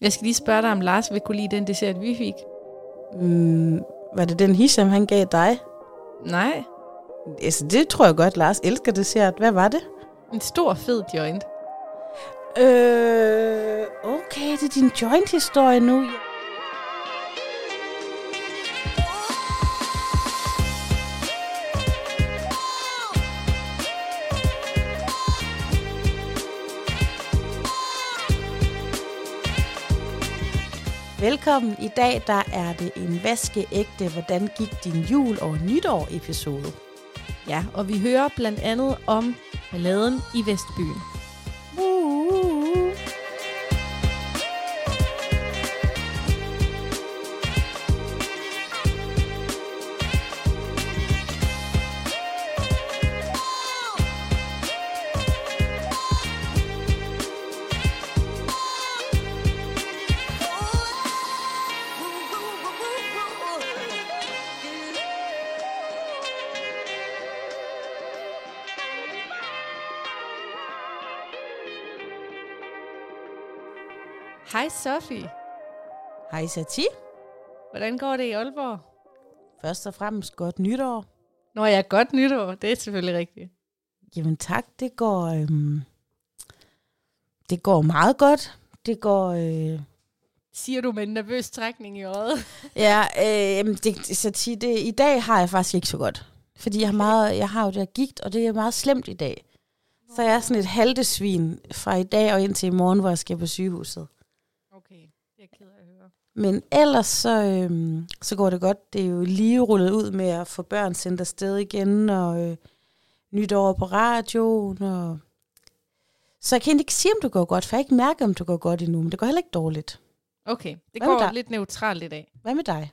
Jeg skal lige spørge dig, om Lars vil kunne lide den dessert, vi fik. Mm, var det den hisham, han gav dig? Nej, Altså, det tror jeg godt, Lars elsker dessert. Hvad var det? en stor fed joint. Øh, okay, det er din joint-historie nu. Velkommen. I dag der er det en vaskeægte Hvordan gik din jul og nytår episode. Ja, og vi hører blandt andet om balladen i Vestbyen. Sofie. Hej Sati. Hvordan går det i Aalborg? Først og fremmest godt nytår. Nå ja, godt nytår. Det er selvfølgelig rigtigt. Jamen tak, det går, øhm, det går meget godt. Det går, øh, Siger du med en nervøs trækning i øjet? ja, øh, det, så tit, det, i dag har jeg faktisk ikke så godt. Fordi jeg har, meget, jeg har jo det her gigt, og det er meget slemt i dag. Så jeg er sådan et haltesvin fra i dag og indtil i morgen, hvor jeg skal på sygehuset. Det er jeg ked af at høre. Men ellers så, øhm, så går det godt. Det er jo lige rullet ud med at få børn sendt afsted igen, og øh, nytår på radioen. Og... Så jeg kan ikke sige, om det går godt, for jeg har ikke mærket, om det går godt endnu, men det går heller ikke dårligt. Okay, det Hvad går dig? lidt neutralt i dag. Hvad med dig?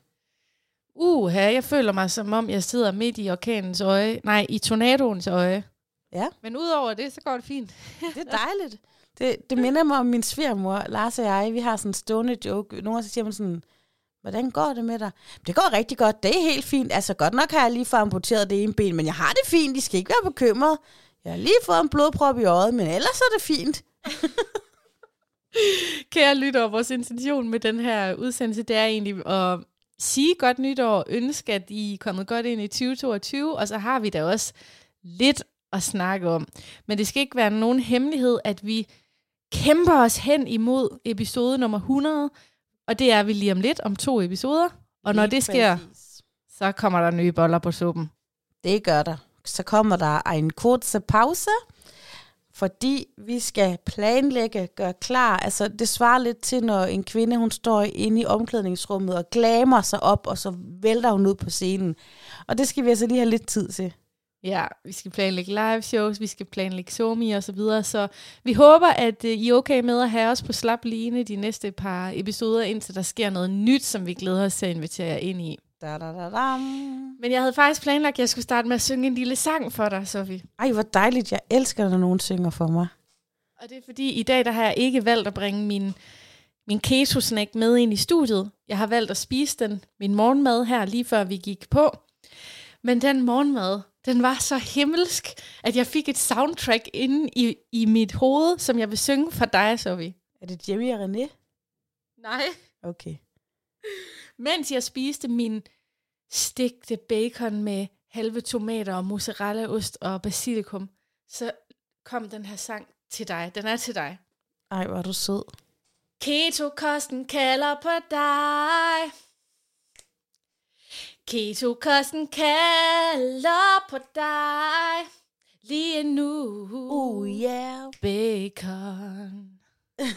Uha, jeg føler mig som om, jeg sidder midt i orkanens øje. Nej, i tornadoens øje. Ja. Men udover det, så går det fint. Det er dejligt. Det, det minder mig om min svigermor, Lars og jeg. Vi har sådan en stående joke. Nogle gange så siger man sådan, hvordan går det med dig? Det går rigtig godt. Det er helt fint. Altså godt nok har jeg lige fået amputeret det ene ben, men jeg har det fint. I skal ikke være bekymret. Jeg har lige fået en blodprop i øjet, men ellers er det fint. Kære lytter, vores intention med den her udsendelse, det er egentlig at sige godt nytår, ønske, at I er kommet godt ind i 2022, og så har vi da også lidt at snakke om. Men det skal ikke være nogen hemmelighed, at vi kæmper os hen imod episode nummer 100, og det er vi lige om lidt, om to episoder. Og når Lige det sker, præcis. så kommer der nye boller på suppen. Det gør der. Så kommer der en kurze pause, fordi vi skal planlægge, gøre klar. Altså, det svarer lidt til, når en kvinde, hun står inde i omklædningsrummet og glamer sig op, og så vælter hun ud på scenen. Og det skal vi altså lige have lidt tid til. Ja, vi skal planlægge live shows, vi skal planlægge somi og så videre, så vi håber, at øh, I er okay med at have os på slap line de næste par episoder, indtil der sker noget nyt, som vi glæder os til at invitere jer ind i. Da, da, da, da. Men jeg havde faktisk planlagt, at jeg skulle starte med at synge en lille sang for dig, Sofie. Ej, hvor dejligt. Jeg elsker, når nogen synger for mig. Og det er fordi, i dag der har jeg ikke valgt at bringe min, min keto-snack med ind i studiet. Jeg har valgt at spise den, min morgenmad her, lige før vi gik på. Men den morgenmad, den var så himmelsk, at jeg fik et soundtrack inde i, i mit hoved, som jeg vil synge for dig, Sofie. Er det Jerry og René? Nej. Okay. Mens jeg spiste min stegte bacon med halve tomater og mozzarellaost og basilikum, så kom den her sang til dig. Den er til dig. Ej, hvor er du sød. Keto-kosten kalder på dig. Keto-kosten kalder på dig. Lige nu. Oh yeah. Bacon.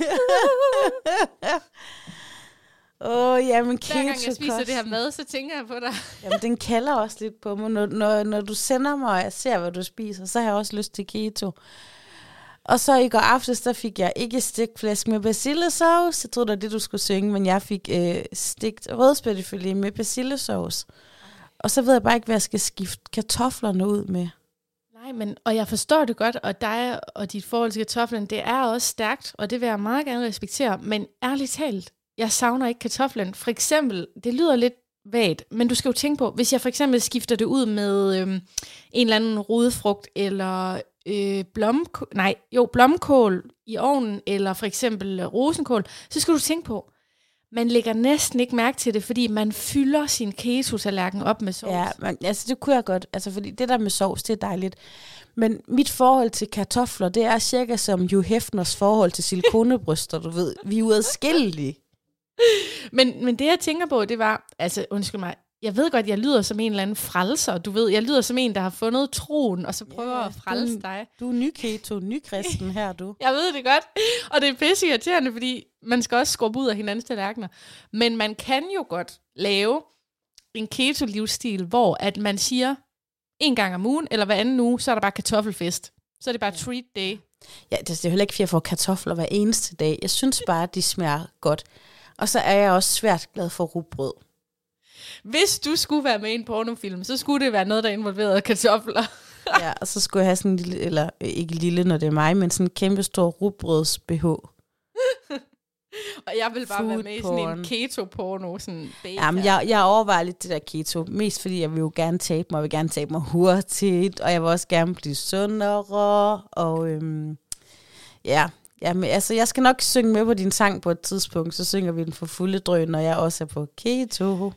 Åh, oh, jamen Hver gang jeg spiser det her mad, så tænker jeg på dig. Jamen, den kalder også lidt på mig. Når, når, når du sender mig, og jeg ser, hvad du spiser, så har jeg også lyst til keto. Og så i går aftes, der fik jeg ikke stegt flæsk med persillesauce. Jeg troede, det var det, du skulle synge, men jeg fik øh, stegt rødspættefilet med persillesauce. Og så ved jeg bare ikke, hvad jeg skal skifte kartoflerne ud med. Nej, men, og jeg forstår det godt, og dig og dit forhold til kartoflen, det er også stærkt, og det vil jeg meget gerne respektere. Men ærligt talt, jeg savner ikke kartoflen. For eksempel, det lyder lidt vagt, men du skal jo tænke på, hvis jeg for eksempel skifter det ud med øhm, en eller anden rodefrugt, eller øh, blomkål, nej, jo, blomkål i ovnen, eller for eksempel øh, rosenkål, så skal du tænke på, man lægger næsten ikke mærke til det, fordi man fylder sin keto-tallerken op med sovs. Ja, men, altså det kunne jeg godt, altså fordi det der med sovs, det er dejligt. Men mit forhold til kartofler, det er cirka som Hugh Hefners forhold til silikonebryster, du ved. Vi er uadskillelige. Men, men det, jeg tænker på, det var, altså undskyld mig, jeg ved godt, jeg lyder som en eller anden frelser, du ved, jeg lyder som en, der har fundet troen, og så prøver Ja, at frelse du- dig. Du er ny keto, ny kristen her, du. Jeg ved det godt, og det er pisse irriterende, fordi man skal også skrubbe ud af hinandens tallerkener. Men man kan jo godt lave en keto-livsstil, hvor at man siger, en gang om ugen, eller hver anden uge, så er der bare kartoffelfest. Så er det bare treat day. Ja, det det er heller ikke, fordi jeg får kartofler hver eneste dag. Jeg synes bare, at de smager godt. Og så er jeg også svært glad for rugbrød. Hvis du skulle være med i en pornofilm, så skulle det være noget, der involverede kartofler. Ja, og så skulle jeg have sådan en lille, eller øh, ikke lille, når det er mig, men sådan en kæmpe stor rugbrøds BH. Og jeg vil bare være Food med i sådan en porn. keto-porno, sådan bacon. Jamen, jeg, jeg overvejer lidt det der keto, mest fordi jeg vil jo gerne tabe mig, og vil gerne tabe mig hurtigt, og jeg vil også gerne blive sundere, og øhm, ja, jamen, altså, jeg skal nok synge med på din sang på et tidspunkt, så synger vi den for fulde drøn, når jeg også er på keto.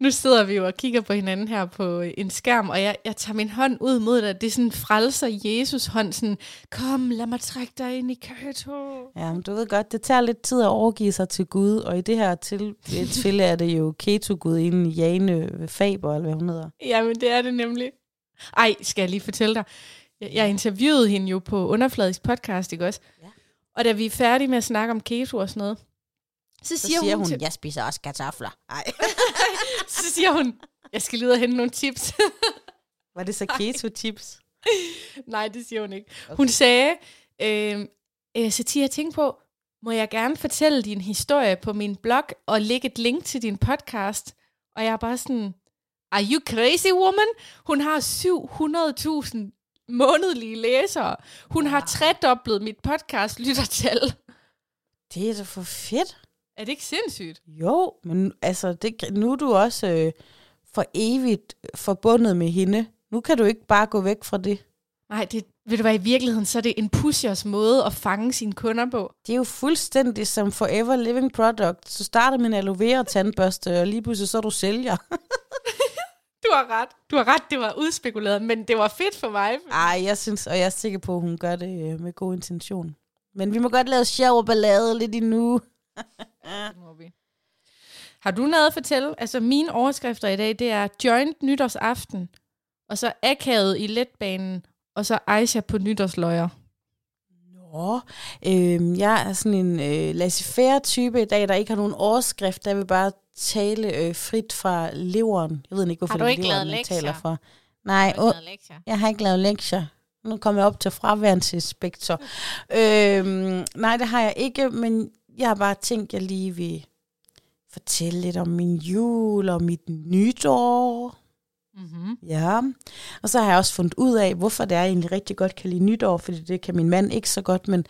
Nu sidder vi jo og kigger på hinanden her på en skærm, og jeg, jeg tager min hånd ud mod dig. Det er sådan frelser Jesus hånd, sådan, kom, lad mig trække dig ind i keto. Ja, men du ved godt, det tager lidt tid at overgive sig til Gud, og i det her til- tilfælde er det jo keto-gud inden Jane Faber, eller hvad hun hedder. Jamen, det er det nemlig. Ej, skal jeg lige fortælle dig. Jeg, jeg interviewede hende jo på Underfladisk podcast, ikke også? Ja. Og da vi er færdige med at snakke om keto og sådan noget, så Så siger, siger hun, hun, til, jeg spiser også kartofler. Ej. så siger hun, jeg skal lige hente nogle tips. Var det så keto-tips? Nej, det siger hun ikke. Hun sagde, øh, øh, Satir, tænk på, må jeg gerne fortælle din historie på min blog og lægge et link til din podcast? Og jeg er bare sådan, are you crazy woman? Hun har 700.000 månedlige læsere. Hun har tredoblet mit podcast lyttertal. Det er da for fedt. Er det ikke sindssygt? Jo, men altså, det, nu er du også øh, for evigt forbundet med hende. Nu kan du ikke bare gå væk fra det. Nej, det, ved du hvad, i virkeligheden, så er det en pushers måde at fange sine kunder på. Det er jo fuldstændig som Forever Living Product. Så starter med en aloe vera tandbørste, og lige pludselig så er du sælger. Du har ret. Du har ret, det var udspekuleret, men det var fedt for mig. Ej, jeg synes, og jeg er sikker på, at hun gør det øh, med god intention. Men vi må godt lave sjov og ballade lidt endnu. Det må vi. Har du noget at fortælle? Altså, mine overskrifter i dag, det er joint nytårsaften, og så akavet i letbanen, og så Aisha på nytårsløjer. Nå, øh, jeg er sådan en øh, laissez-faire type i dag, der ikke har nogen overskrift. Der vil bare tale øh, frit fra leveren. Jeg ved ikke, hvorfor Har du er ikke leveren, lavet lektier? taler fra. Nej, åh, jeg har ikke lavet lektier. Nu kommer jeg op til fraværelsespektor. øhm, nej, det har jeg ikke, men jeg har bare tænkt, jeg lige vil fortælle lidt om min jul og mit nytår. Mm-hmm. Ja, og så har jeg også fundet ud af, hvorfor det er, jeg egentlig rigtig godt kan lide nytår, fordi det kan min mand ikke så godt, men,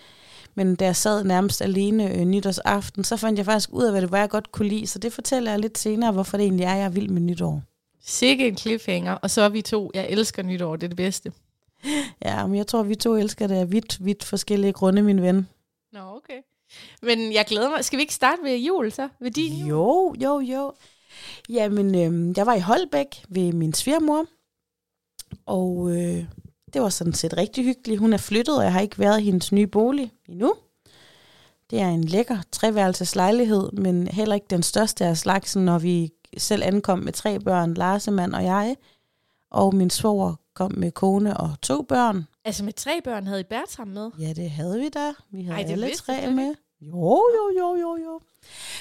men da jeg sad nærmest alene øh, nytårsaften, så fandt jeg faktisk ud af, hvad det var, jeg godt kunne lide, så det fortæller jeg lidt senere, hvorfor det egentlig er, jeg er vild med nytår. Sikke en cliffhanger, og så er vi to. Jeg elsker nytår, det er det bedste. Ja, men jeg tror, vi to elsker det af vidt, vidt forskellige grunde, min ven. Nå, okay. Men jeg glæder mig. Skal vi ikke starte ved jul så? Ved din jul? Jo, jo, jo. Jamen, øh, jeg var i Holbæk ved min svigermor, og øh, det var sådan set rigtig hyggeligt. Hun er flyttet, og jeg har ikke været i hendes nye bolig endnu. Det er en lækker treværelses lejlighed, men heller ikke den største af slagsen, når vi selv ankom med tre børn, Larsemand og jeg. Og min svoger kom med kone og to børn. Altså med tre børn havde I Bertram med? Ja, det havde vi da. Vi havde Ej, det alle vidste tre slet med. Jo, jo, jo, jo, jo.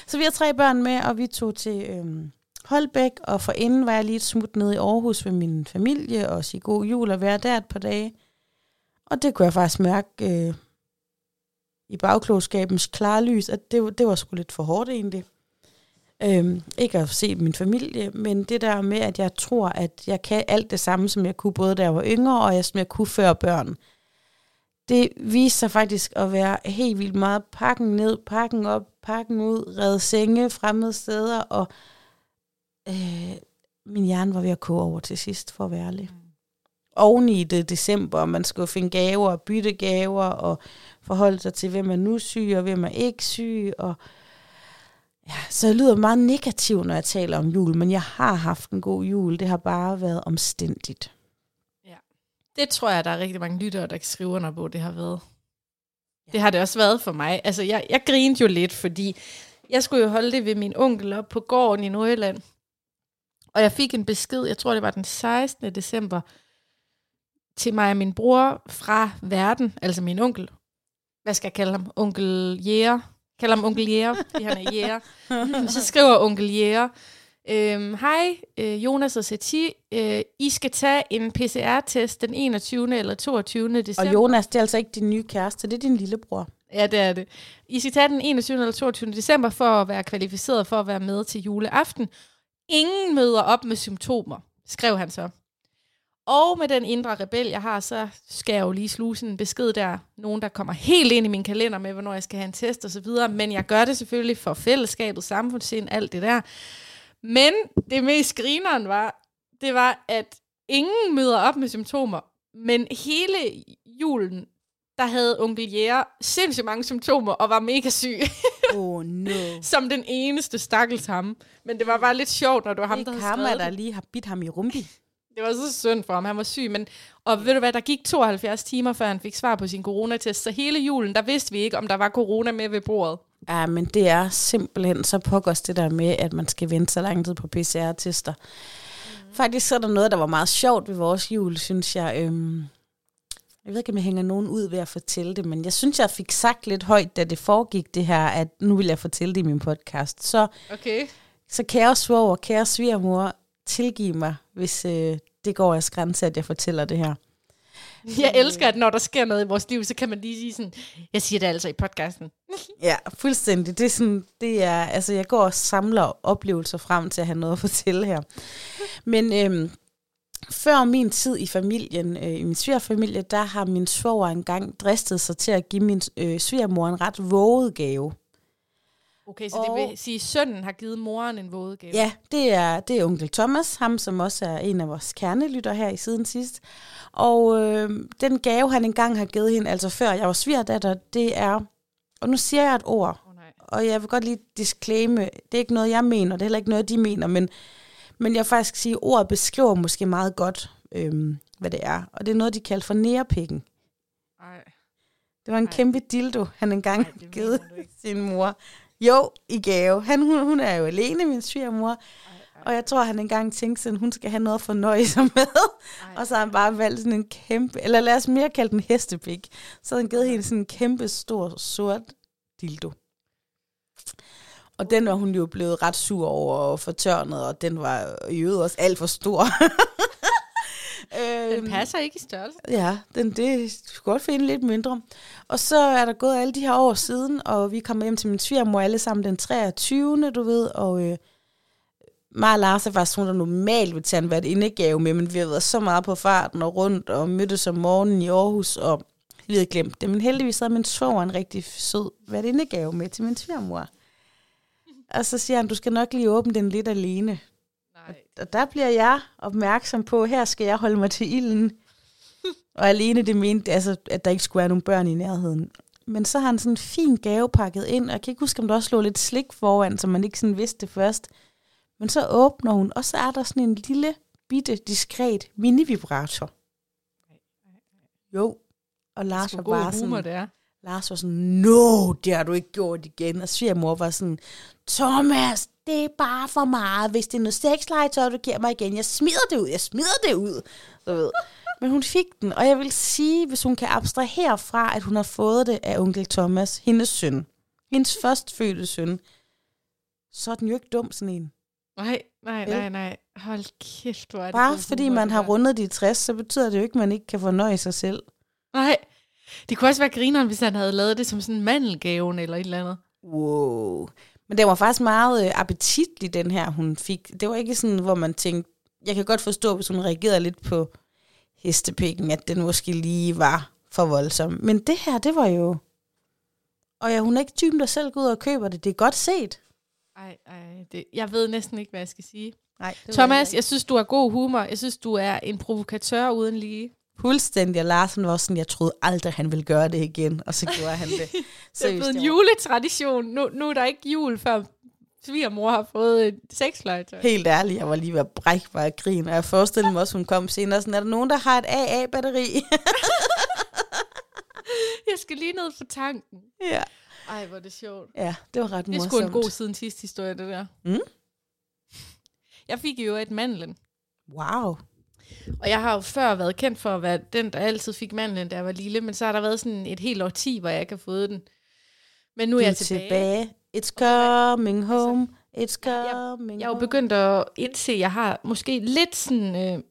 Så vi har tre børn med, og vi tog til øhm, Holbæk, og for inden var jeg lige et smut nede i Aarhus ved min familie, og sige god jul og være der et par dage. Og det kunne jeg faktisk mærke øh, i bagklogskabens klare lys, at det, det var sgu lidt for hårdt egentlig. Øhm, ikke at se min familie, men det der med, at jeg tror, at jeg kan alt det samme, som jeg kunne, både da jeg var yngre, og jeg, som jeg kunne før børn. Det viste sig faktisk at være helt vildt meget pakken ned, pakken op, pakken ud, redde senge fremmede steder, og øh, min hjerne var ved at koge over til sidst, for at være ærlig. oven i det december, man skulle finde gaver og bytte gaver, og forholde sig til, hvem er nu syg, og hvem er ikke syg, og ja, så jeg lyder meget negativ, når jeg taler om jul, men jeg har haft en god jul, det har bare været omstændigt. Det tror jeg, der er rigtig mange lyttere, der skrive under på, det har været. Det har det også været for mig. Altså, jeg, jeg grinede jo lidt, fordi jeg skulle jo holde det ved min onkel op på gården i Nordjylland. Og jeg fik en besked, jeg tror det var den 16. december, til mig og min bror fra verden, altså min onkel. Hvad skal jeg kalde ham? Onkel Jæger. Kalder ham onkel Jæger, fordi han er jæger. Så skriver onkel Jæger, øhm, hej øh, Jonas og Sati, øh, I skal tage en PCR-test den 21. eller 22. december. Og Jonas, det er altså ikke din nye kæreste, det er din lillebror. Ja, det er det. I skal tage den 21. eller 22. december for at være kvalificeret for at være med til juleaften. Ingen møder op med symptomer, skrev han så. Og med den indre rebel, jeg har, så skal jeg jo lige sluse en besked der. Nogen, der kommer helt ind i min kalender med, hvornår jeg skal have en test og så videre. Men jeg gør det selvfølgelig for fællesskabet, samfundssind, alt det der. Men det mest grineren var, det var, at ingen møder op med symptomer. Men hele julen, der havde onkel Jæger sindssygt mange symptomer og var mega syg. Oh no. som den eneste stakkels ham. Men det var bare lidt sjovt, når det var ham, der Ikke havde ham, skrevet der det. lige har bidt ham i rumpi. Det var så synd for ham, han var syg. Men, og ved du hvad, der gik 72 timer, før han fik svar på sin coronatest. Så hele julen, der vidste vi ikke, om der var corona med ved bordet. Ja, men det er simpelthen så pokkers det der med, at man skal vente så lang tid på PCR-tester. Mm. Faktisk så er der noget, der var meget sjovt ved vores jul, synes jeg. Øhm, jeg ved ikke, om jeg hænger nogen ud ved at fortælle det, men jeg synes, jeg fik sagt lidt højt, da det foregik det her, at nu vil jeg fortælle det i min podcast. Så, Okay. så kære svoger, kære svigermor, tilgiv mig, hvis øh, det går af grænse, at jeg fortæller det her. Jeg elsker, at når der sker noget i vores liv, så kan man lige sige sådan, jeg siger det altså i podcasten. Ja, fuldstændig. Det er sådan, det er, altså jeg går og samler oplevelser frem til at have noget at fortælle her. Men øhm, før min tid i familien, øh, i min svigerfamilie, der har min svoger engang dristet sig til at give min øh, svigermor en ret våget gave. Okay, så Og- det vil sige, at sønnen har givet moren en vådegave. Ja, det er, det er onkel Thomas, ham som også er en af vores kernelytter her i siden sidst. Og øh, den gave, han engang har givet hende, altså før jeg var svigerdatter, det er, og nu siger jeg et ord, Oh, nej. og jeg vil godt lige disclaime, det er ikke noget, jeg mener, det er heller ikke noget, de mener, men, men jeg vil faktisk sige, at ordet beskriver måske meget godt, øhm, hvad det er. Og det er noget, de kalder for nærepikken. Ej. Det var en Ej. kæmpe dildo, han engang mener givet sin mor. Jo, i gave. Han, hun, hun er jo alene, min svigermor. Og jeg tror, han engang tænkte sådan, hun skal have noget at fornøje sig med. Ej. Og så har han bare valgt sådan en kæmpe, eller lad os mere kalde den hestepik. Så havde han givet hende sådan en kæmpe stor sort dildo. Og den var hun jo blevet ret sur over og fortørnet, og den var i øvrigt også alt for stor. Den øhm, passer ikke i størrelse. Ja, den, det skulle godt finde lidt mindre. Og så er der gået alle de her år siden, og vi kommer hjem til min svigermor alle sammen den 23. du ved, og øh, mig og Lars er faktisk nogen, der normalt vil tage en hvert indegave med, men vi har været så meget på farten og rundt og mødtes om morgenen i Aarhus, og vi havde glemt det. Men heldigvis havde min svoger en rigtig sød hvert indegave med til min svigermor. Og så siger han, du skal nok lige åbne den lidt alene. Og der bliver jeg opmærksom på, her skal jeg holde mig til ilden. og alene det mente, altså, at der ikke skulle være nogen børn i nærheden. Men så har han sådan en fin gave pakket ind, og jeg kan ikke huske, om der også lå lidt slik foran, så man ikke sådan vidste det først. Men så åbner hun, og så er der sådan en lille, bitte, diskret mini-vibrator. Jo. Og Lars var bare humor, sådan, det er. Lars var sådan, no, det har du ikke gjort igen. Og svigermor var sådan, Thomas, det er bare for meget. Hvis det er noget sexlegetøj, du giver mig igen, jeg smider det ud, jeg smider det ud. Du ved. Men hun fik den, og jeg vil sige, hvis hun kan abstrahere fra, at hun har fået det af onkel Thomas, hendes søn, hendes førstfødte søn, så er den jo ikke dum sådan en. Nej, nej, nej, nej. Hold kæft, hvor er det Bare god fordi man har rundet de 60, så betyder det jo ikke, at man ikke kan fornøje sig selv. Nej. Det kunne også være grineren, hvis han havde lavet det som sådan en mandelgaven eller et eller andet. Wow. Men det var faktisk meget øh, appetitlig, den her, hun fik. Det var ikke sådan, hvor man tænkte, jeg kan godt forstå, hvis hun reagerede lidt på hestepikken, at den måske lige var for voldsom. Men det her, det var jo... Og ja, hun er ikke typen, der selv går ud og køber det. Det er godt set. Ej, ej, det, jeg ved næsten ikke, hvad jeg skal sige. Nej, Thomas, jeg synes, du har god humor. Jeg synes, du er en provokatør uden lige. Fuldstændig, og Larsen var sådan, jeg troede aldrig, han ville gøre det igen, og så gjorde han det. det er blevet en juletradition. Nu, nu er der ikke jul, før svigermor har fået et sexlegetøj. Helt ærligt, jeg var lige ved at brække mig af grin, og jeg forestillede mig også, hun kom senere sådan, er der nogen, der har et AA-batteri? jeg skal lige ned på tanken. Ja. Ej, hvor er det sjovt. Ja, det var ret Det morsomt. sgu en god siden sidste historie, det der. Mm. Jeg fik jo et mandlen. Wow. Og jeg har jo før været kendt for at være den, der altid fik mandlen, da jeg var lille. Men så har der været sådan et helt årti, hvor jeg ikke har fået den. Men nu er jeg tilbage. tilbage. It's coming home. It's jeg- coming Jeg er jo begyndt at indse, at jeg har måske lidt sådan, øh,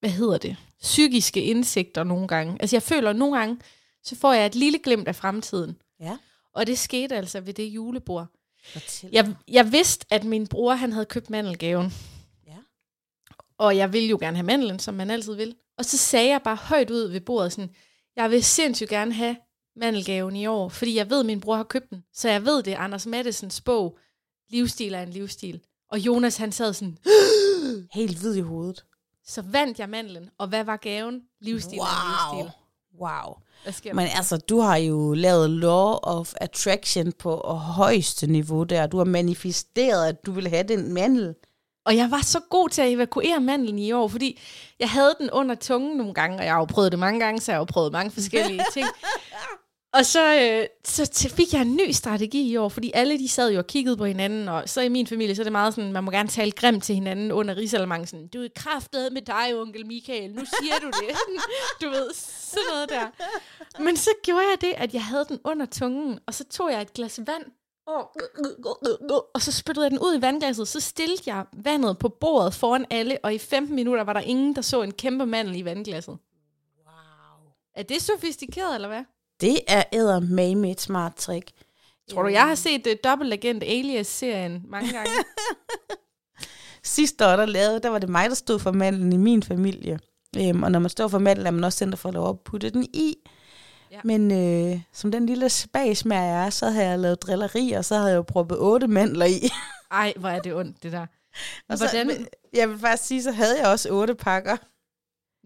hvad hedder det, psykiske indsigter nogle gange. Altså jeg føler at nogle gange, så får jeg et lille glimt af fremtiden. Ja. Og det skete altså ved det julebord. Fortæl. Jeg, jeg vidste, at min bror han havde købt mandelgaven. Og jeg ville jo gerne have mandlen, som man altid vil. Og så sagde jeg bare højt ud ved bordet sådan, jeg vil sindssygt gerne have mandelgaven i år, fordi jeg ved, at min bror har købt den. Så jeg ved det, Anders Mattesens bog, Livsstil er en livsstil. Og Jonas han sad sådan, Helt hvid i hovedet. så vandt jeg mandlen. Og hvad var gaven? Livsstil er en Wow. livsstil. Wow. Hvad sker? Men altså, du har jo lavet law of attraction på højeste niveau der. Du har manifesteret, at du vil have den mandel. Og jeg var så god til at evakuere mandlen i år, fordi jeg havde den under tungen nogle gange, og jeg har jo prøvet det mange gange, så jeg har jo prøvet mange forskellige ting. Og så, øh, så fik jeg en ny strategi i år, fordi alle de sad jo og kiggede på hinanden, og så i min familie, så er det meget sådan, man må gerne tale grimt til hinanden under rigsalamangen, sådan, du er kraftet med dig, onkel Michael, nu siger du det. du ved, sådan noget der. Men så gjorde jeg det, at jeg havde den under tungen, og så tog jeg et glas vand, og, og så spyttede jeg den ud i vandglasset, så stillede jeg vandet på bordet foran alle, og i 15 minutter var der ingen, der så en kæmpe mandel i vandglasset. Wow. Er det sofistikeret, eller hvad? Det er æder med et smart trick. Tror du, jeg har set uh, dobbeltagent Alias-serien mange gange? Sidste år, der, lavede, der var det mig, der stod for mandlen i min familie. Øhm, og når man står for mandlen, er man også sendt for at lov at putte den i. Ja. Men øh, som den lille spagsmær jeg er, så havde jeg lavet drilleri, og så havde jeg jo proppet otte mandler i. Ej, hvor er det ondt, det der. og så, Hvordan? men Jeg vil faktisk sige, så havde jeg også otte pakker.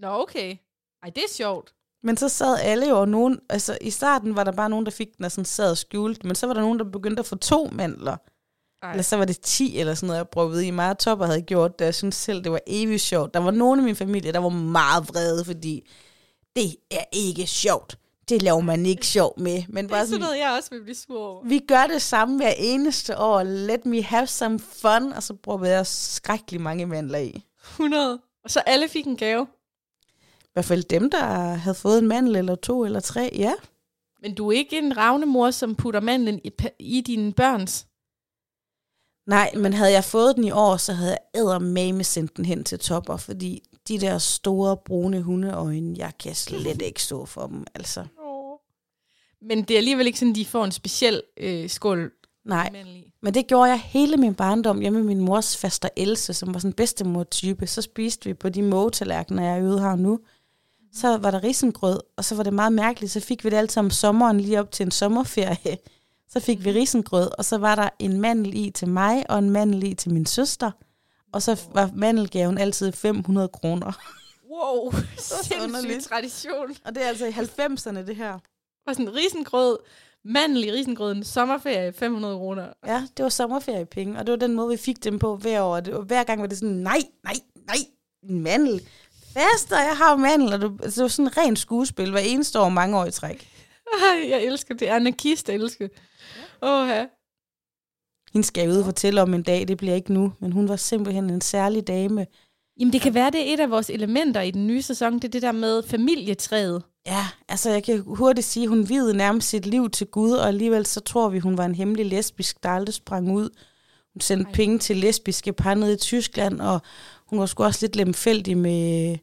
Nå, okay. Ej, det er sjovt. Men så sad alle jo, og nogen, altså i starten var der bare nogen, der fik den og sådan sad og skjult, men så var der nogen, der begyndte at få to mandler. Ej. Eller så var det 10 eller sådan noget, jeg prøvede i. Meget top havde gjort det. Jeg synes selv, det var evigt sjovt. Der var nogen i min familie, der var meget vrede, fordi det er ikke sjovt. Det laver man ikke sjov med. Men Det er bare sådan sådan, noget, jeg også vil blive sur over. vi gør det samme hver eneste år. Let me have some fun. Og så prøvede jeg skrækkelig mange mandler i. 100. Og så alle fik en gave. I hvert fald dem, der havde fået en mandel eller to eller tre. Ja, Men du er ikke en ravnemor, som putter mandlen i, i dine børns. Nej, men havde jeg fået den i år, så havde jeg eddermame sendt den hen til topper, fordi de der store brune hundeøjne, jeg kan slet ikke stå for dem, altså. Men det er alligevel ikke sådan, de får en speciel øh, skål Nej, men det gjorde jeg hele min barndom hjemme med min mors faster Else, som var sådan en bedstemor-type. Så spiste vi på de mågetallerkener, jeg øvede her nu. Så var der risengrød, og så var det meget mærkeligt. Så fik vi det altid om sommeren lige op til en sommerferie. Så fik vi risengrød, og så var der en mandel i til mig, og en mandel i til min søster. Og så var mandelgaven altid 500 kroner. Wow, sindssyg tradition. Og det er altså i 90'erne, det her. Og sådan risengrød, mandel i risengrøden, sommerferie, 500 kroner. Ja, det var sommerferiepenge, og det var den måde, vi fik dem på hver år. Og Det var, hver gang var det sådan, nej, nej, nej, en mandel. Faster, jeg har mandel. Og det, altså, det var sådan en ren skuespil hver eneste år mange år i træk. Ej, jeg elsker det. Anarkist elsker. Åh, ja. Hende skal jeg ud og fortælle om en dag, det bliver ikke nu. Men hun var simpelthen en særlig dame. Jamen, det kan være, det er et af vores elementer i den nye sæson. Det er det der med familietræet. Ja, altså jeg kan hurtigt sige, at hun videde nærmest sit liv til Gud, og alligevel så tror vi, hun var en hemmelig lesbisk, der aldrig sprang ud. Hun sendte Ej. Penge til lesbiske par nede i Tyskland, og hun var sgu også lidt lemfældig med,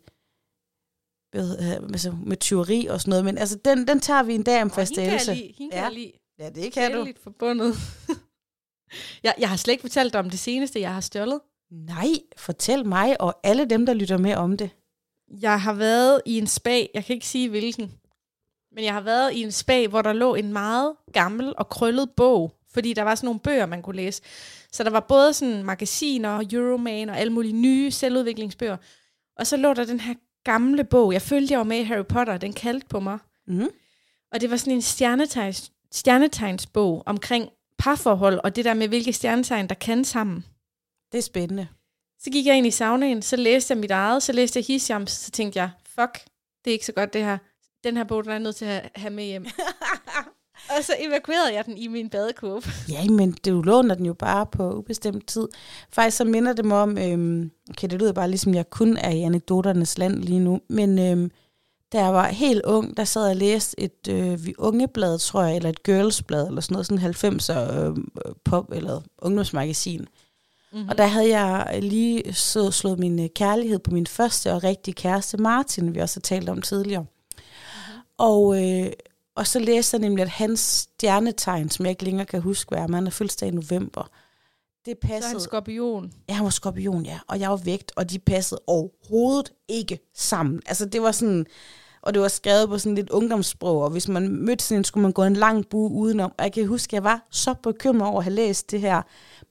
hvad, øh, altså, med tyveri og sådan noget. Men altså, den, den tager vi en dag om fastelse. lide. Hende kan Ja. jeg lide. Ja, det kan du. Kærligt forbundet. jeg, jeg har slet ikke fortalt dig om det seneste, jeg har stjålet. Nej, fortæl mig og alle dem, der lytter med om det. Jeg har været i en spa, jeg kan ikke sige hvilken, men jeg har været i en spa, hvor der lå en meget gammel og krøllet bog fordi der var sådan nogle bøger, man kunne læse. Så der var både sådan magasiner, Euroman og alle mulige nye selvudviklingsbøger. Og så lå der den her gamle bog. Jeg følte, jeg var med i Harry Potter. Den kaldte på mig. Mm. Og det var sådan en stjernetegns, stjernetegnsbog omkring parforhold, og det der med, hvilke stjernetegn, der kan sammen. Det er spændende. Så gik jeg ind i saunaen, så læste jeg mit eget, så læste jeg Hishams, så tænkte jeg, fuck, det er ikke så godt det her. Den her bog, den er jeg nødt til at have med hjem. og så evakuerede jeg den i min badekurve. Ja, men du låner den jo bare på ubestemt tid. Faktisk så minder det mig om, øhm, okay, det lyder bare ligesom, jeg kun er i anekdoternes land lige nu, men øhm, da jeg var helt ung, der sad jeg og læste et øh, vi ungeblad, tror jeg, eller et girlsblad, eller sådan noget, sådan 90'er øh, pop, eller ungdomsmagasin. Mm-hmm. Og der havde jeg lige så slået min øh, kærlighed på min første og rigtige kæreste, Martin, vi også har talt om tidligere. Mm-hmm. Og, øh, og så læste jeg nemlig, at hans stjernetegn, som jeg ikke længere kan huske, hvad er, men han er fødselsdag i november, det passede... Så er han skorpion. Ja, han var skorpion, ja. Og jeg var vægt, og de passede overhovedet ikke sammen. Altså, det var sådan... Og det var skrevet på sådan lidt ungdomssprog, og hvis man mødte sådan en, skulle man gå en lang bue udenom. Og jeg kan huske, at jeg var så bekymret over at have læst det her.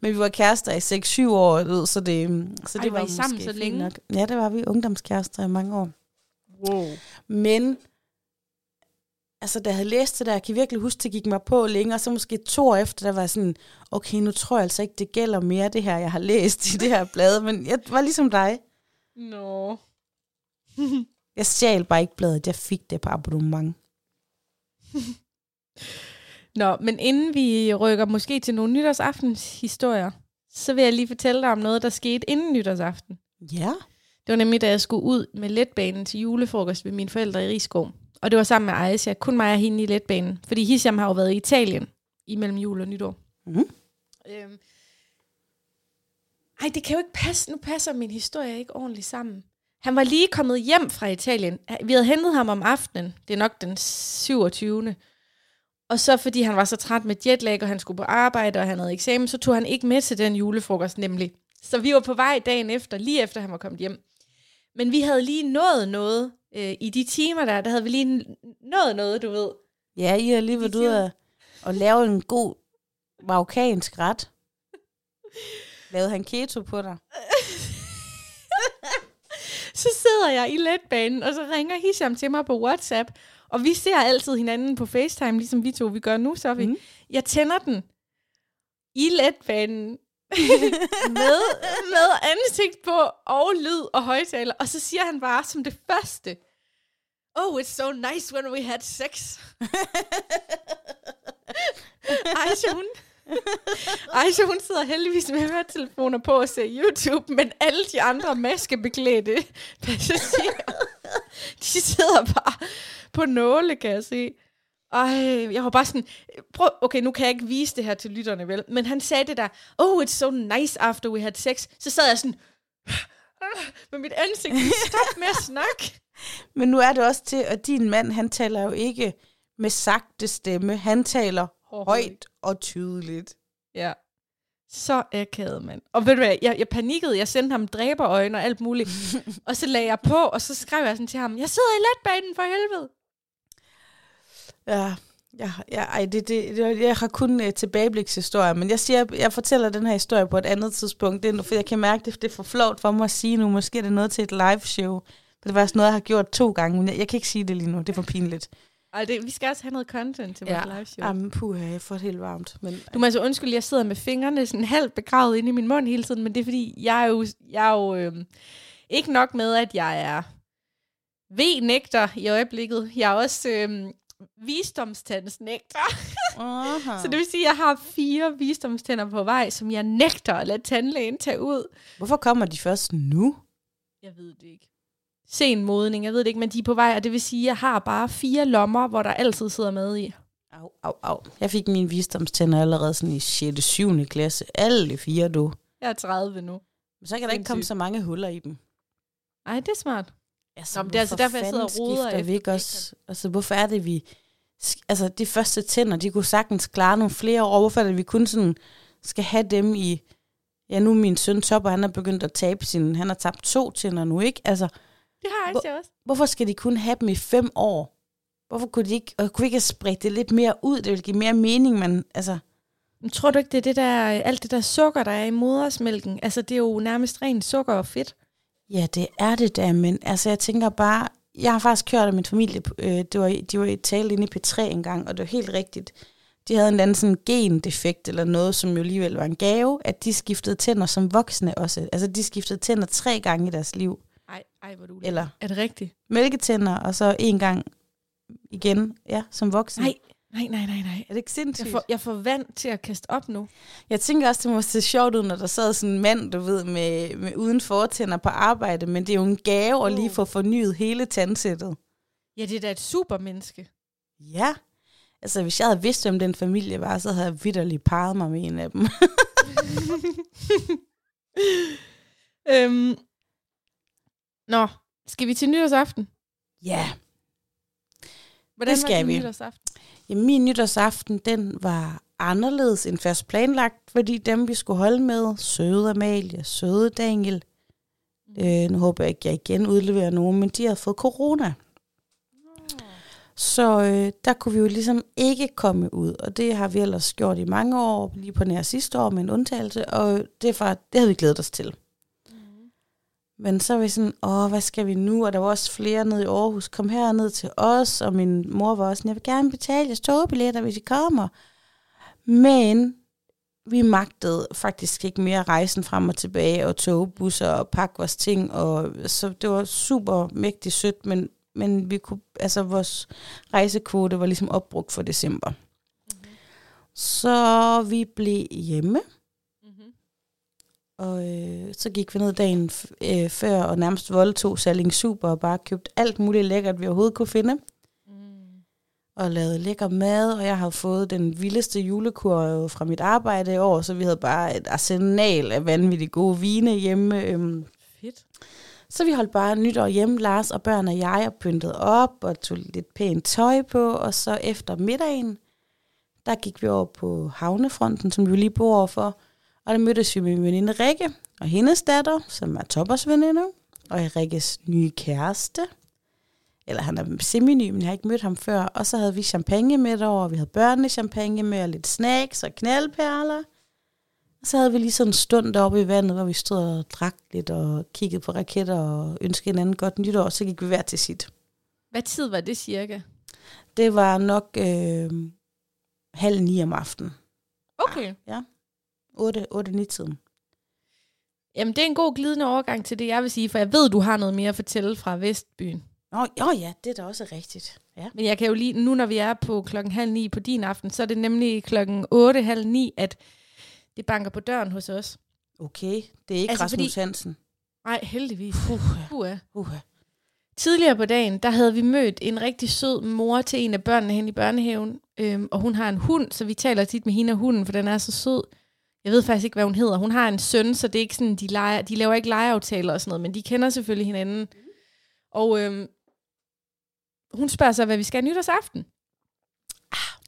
Men vi var kærester i 6-7 år, ved, så det, så det Ej, var, var I sammen så længe? Nok. Ja, det var vi ungdomskærester i mange år. Wow. Men altså, da jeg havde læst det der, jeg kan virkelig huske, det gik mig på længe, og så måske to år efter, der var sådan, okay, nu tror jeg altså ikke, det gælder mere, det her, jeg har læst i det her blad, men jeg var ligesom dig. Nå. Jeg stjal bare ikke bladet, jeg fik det på abonnement. Nå, men inden vi rykker måske til nogle nytårsaftens historier, så vil jeg lige fortælle dig om noget, der skete inden nytårsaften. Ja. Det var nemlig, da jeg skulle ud med letbanen til julefrokost ved mine forældre i Rigskov. Og det var sammen med Aisha, kun mig og hende i letbanen. Fordi Hisham har jo været i Italien imellem jul og nytår. Mm. Øhm. Ej, det kan jo ikke passe. Nu passer min historie ikke ordentligt sammen. Han var lige kommet hjem fra Italien. Vi havde hentet ham om aftenen. Det er nok den 27. Og så fordi han var så træt med jetlag, og han skulle på arbejde, og han havde eksamen, så tog han ikke med til den julefrokost nemlig. Så vi var på vej dagen efter, lige efter han var kommet hjem. Men vi havde lige nået noget øh, i de timer der, der havde vi lige nået noget, du ved. Ja, I har lige været ude og, lave en god marokkansk ret. Lavede han keto på dig? så sidder jeg i letbanen, og så ringer Hisham til mig på WhatsApp, og vi ser altid hinanden på FaceTime, ligesom vi to vi gør nu, så vi. Mhm. Mm. Jeg tænder den i letbanen med, med ansigt på, og lyd og højtaler, og så siger han bare som det første, Oh, it's so nice when we had sex. Aisha, hun, Aisha, hun sidder heldigvis med høretelefoner på og ser YouTube, men alle de andre maskebeklædte passagerer, de sidder bare på nåle, kan jeg se. Ej, jeg var bare sådan, prøv, okay, nu kan jeg ikke vise det her til lytterne, vel? Men han sagde det der, oh, it's so nice after we had sex. Så sad jeg sådan, med mit ansigt, stop med at snakke. Men nu er det også til, at din mand, han taler jo ikke med sagte stemme. Han taler højt og tydeligt. Ja. Så akavet, mand. Og ved du hvad, jeg, jeg panikkede, jeg sendte ham dræberøjne og alt muligt. og så lagde jeg på, og så skrev jeg sådan til ham, jeg sidder i letbanen for helvede. Ja, ja, ja ej, det, det, det, jeg har kun uh, tilbageblikshistorier, men jeg siger, jeg fortæller den her historie på et andet tidspunkt, det er, for jeg kan mærke, det, det er for flot for mig at sige nu, måske er det noget til et live show. Det er faktisk noget, jeg har gjort to gange, men jeg, jeg kan ikke sige det lige nu, det er for pinligt. Ej, det, vi skal også have noget content til vores live show. Jamen, puh, jeg får det helt varmt. Men, Du må altså undskylde, jeg sidder med fingrene sådan halvt begravet inde i min mund hele tiden, men det er fordi, jeg er jo, jeg er jo øh, ikke nok med, at jeg er V-nægter i øjeblikket. Jeg er også øh, visdomstandsnægter. uh-huh. Så det vil sige, at jeg har fire visdomstænder på vej, som jeg nægter at lade tandlægen tage ud. Hvorfor kommer de først nu? Jeg ved det ikke. Sen modning, jeg ved det ikke, men de er på vej, og det vil sige, at jeg har bare fire lommer, hvor der altid sidder med i. Au, au, au. Jeg fik mine visdomstænder allerede sådan i 6. 7. klasse. Alle fire, du. Jeg er 30 nu. Men så kan der ikke komme så mange huller i dem. Ej, det er smart. Altså, Nå, det er altså derfor, jeg sidder og roder efter vi ikke også, altså, hvorfor er det, vi... Altså, de første tænder, de kunne sagtens klare nogle flere år. Hvorfor er det, vi kun sådan skal have dem i... Ja, nu er min søn Topper, han er begyndt at tabe sin... Han har tabt to tænder nu, ikke? Altså, Det har jeg også. hvorfor skal de kun have dem i fem år? Hvorfor kunne de ikke, og kunne vi ikke have spredt det lidt mere ud? Det ville give mere mening, men altså... Men tror du ikke, det er det der, alt det der sukker, der er i modersmælken? Altså, det er jo nærmest rent sukker og fedt. Ja, det er det da, men altså, jeg tænker bare, jeg har faktisk kørt af min familie, øh, det var, de var i tale inde i P3 engang, og det var helt rigtigt. De havde en anden sådan gendefekt eller noget, som jo alligevel var en gave, at de skiftede tænder som voksne også. Altså, de skiftede tænder tre gange i deres liv. Ej, hvor du Eller Er det rigtigt? mælketænder, og så en gang igen, ja, som voksen. Nej, nej, nej, nej, nej. Er det ikke sindssygt? Jeg får, jeg får vand til at kaste op nu. Jeg tænker også, det må se sjovt ud, når der sad sådan en mand, du ved, med, med uden fortænder på arbejde, men det er jo en gave at lige få fornyet hele tandsættet. Ja, det er da et supermenneske. Ja. Altså, hvis jeg havde vidst, hvem den familie var, så havde jeg vidderligt parret mig med en af dem. øhm. Nå, skal vi til nytårsaften? ja. Hvordan Det var skal din vi. nytårsaften? Jamen, min nytårsaften, den var anderledes end først planlagt, fordi dem, vi skulle holde med, søde Amalie, søde Daniel, øh, nu håber jeg ikke, jeg igen udleverer nogen, men de havde fået corona. Så øh, der kunne vi jo ligesom ikke komme ud, og det har vi ellers gjort i mange år, lige på nær sidste år med en undtagelse, og det, var, det havde vi glædet os til. Men så var vi sådan, åh, hvad skal vi nu? Og der var også flere nede i Aarhus, kom her ned til os, og min mor var også sådan, jeg vil gerne betale jeres togbilletter, hvis I kommer. Men vi magtede faktisk ikke mere rejsen frem og tilbage, og togbusser og pakke vores ting, og så det var super mægtigt sødt, men, men vi kunne, altså vores rejsekvote var ligesom opbrugt for december. Mm-hmm. Så vi blev hjemme. Og øh, så gik vi ned dagen øh, før og nærmest voldtog Salling Super og bare købte alt muligt lækkert, vi overhovedet kunne finde. Mm. Og lavede lækker mad, og jeg har fået den vildeste julekur fra mit arbejde i år, så vi havde bare et arsenal af vanvittigt gode vine hjemme. Øhm. Fedt. Så vi holdt bare nytår hjemme, Lars og børn og jeg, og pyntede op og tog lidt pænt tøj på, og så efter middagen, der gik vi over på havnefronten, som vi lige bor overfor, og der mødtes vi med min veninde Rikke og hendes datter, som er Toppers veninde, og Rikkes nye kæreste. Eller han er seminy, men jeg har ikke mødt ham før. Og så havde vi champagne med derovre, og vi havde børnene champagne med, og lidt snacks og knaldperler. Og så havde vi lige sådan en stund deroppe i vandet, hvor vi stod og drak lidt og kiggede på raketter og ønskede hinanden godt nytår, og så gik vi hver til sit. Hvad tid var det cirka? Det var nok øh, halv ni om aftenen. Okay. Ja. 8-9-tiden. Jamen, det er en god glidende overgang til det, jeg vil sige, for jeg ved, du har noget mere at fortælle fra Vestbyen. Nå, jo ja, det er da også rigtigt. Ja. Men jeg kan jo lige, nu når vi er på klokken halv ni på din aften, så er det nemlig klokken otte halv ni, at det banker på døren hos os. Okay, det er ikke altså, Rasmus fordi... Hansen. Nej, heldigvis. Uha. Uha. Tidligere på dagen, der havde vi mødt en rigtig sød mor til en af børnene hen i børnehaven, øhm, og hun har en hund, så vi taler tit med hende og hunden, for den er så sød. Jeg ved faktisk ikke, hvad hun hedder. Hun har en søn, så det er ikke sådan, de, leger, de laver ikke legeaftaler og sådan noget, men de kender selvfølgelig hinanden. Og øhm, hun spørger så, hvad vi skal nytårsaften.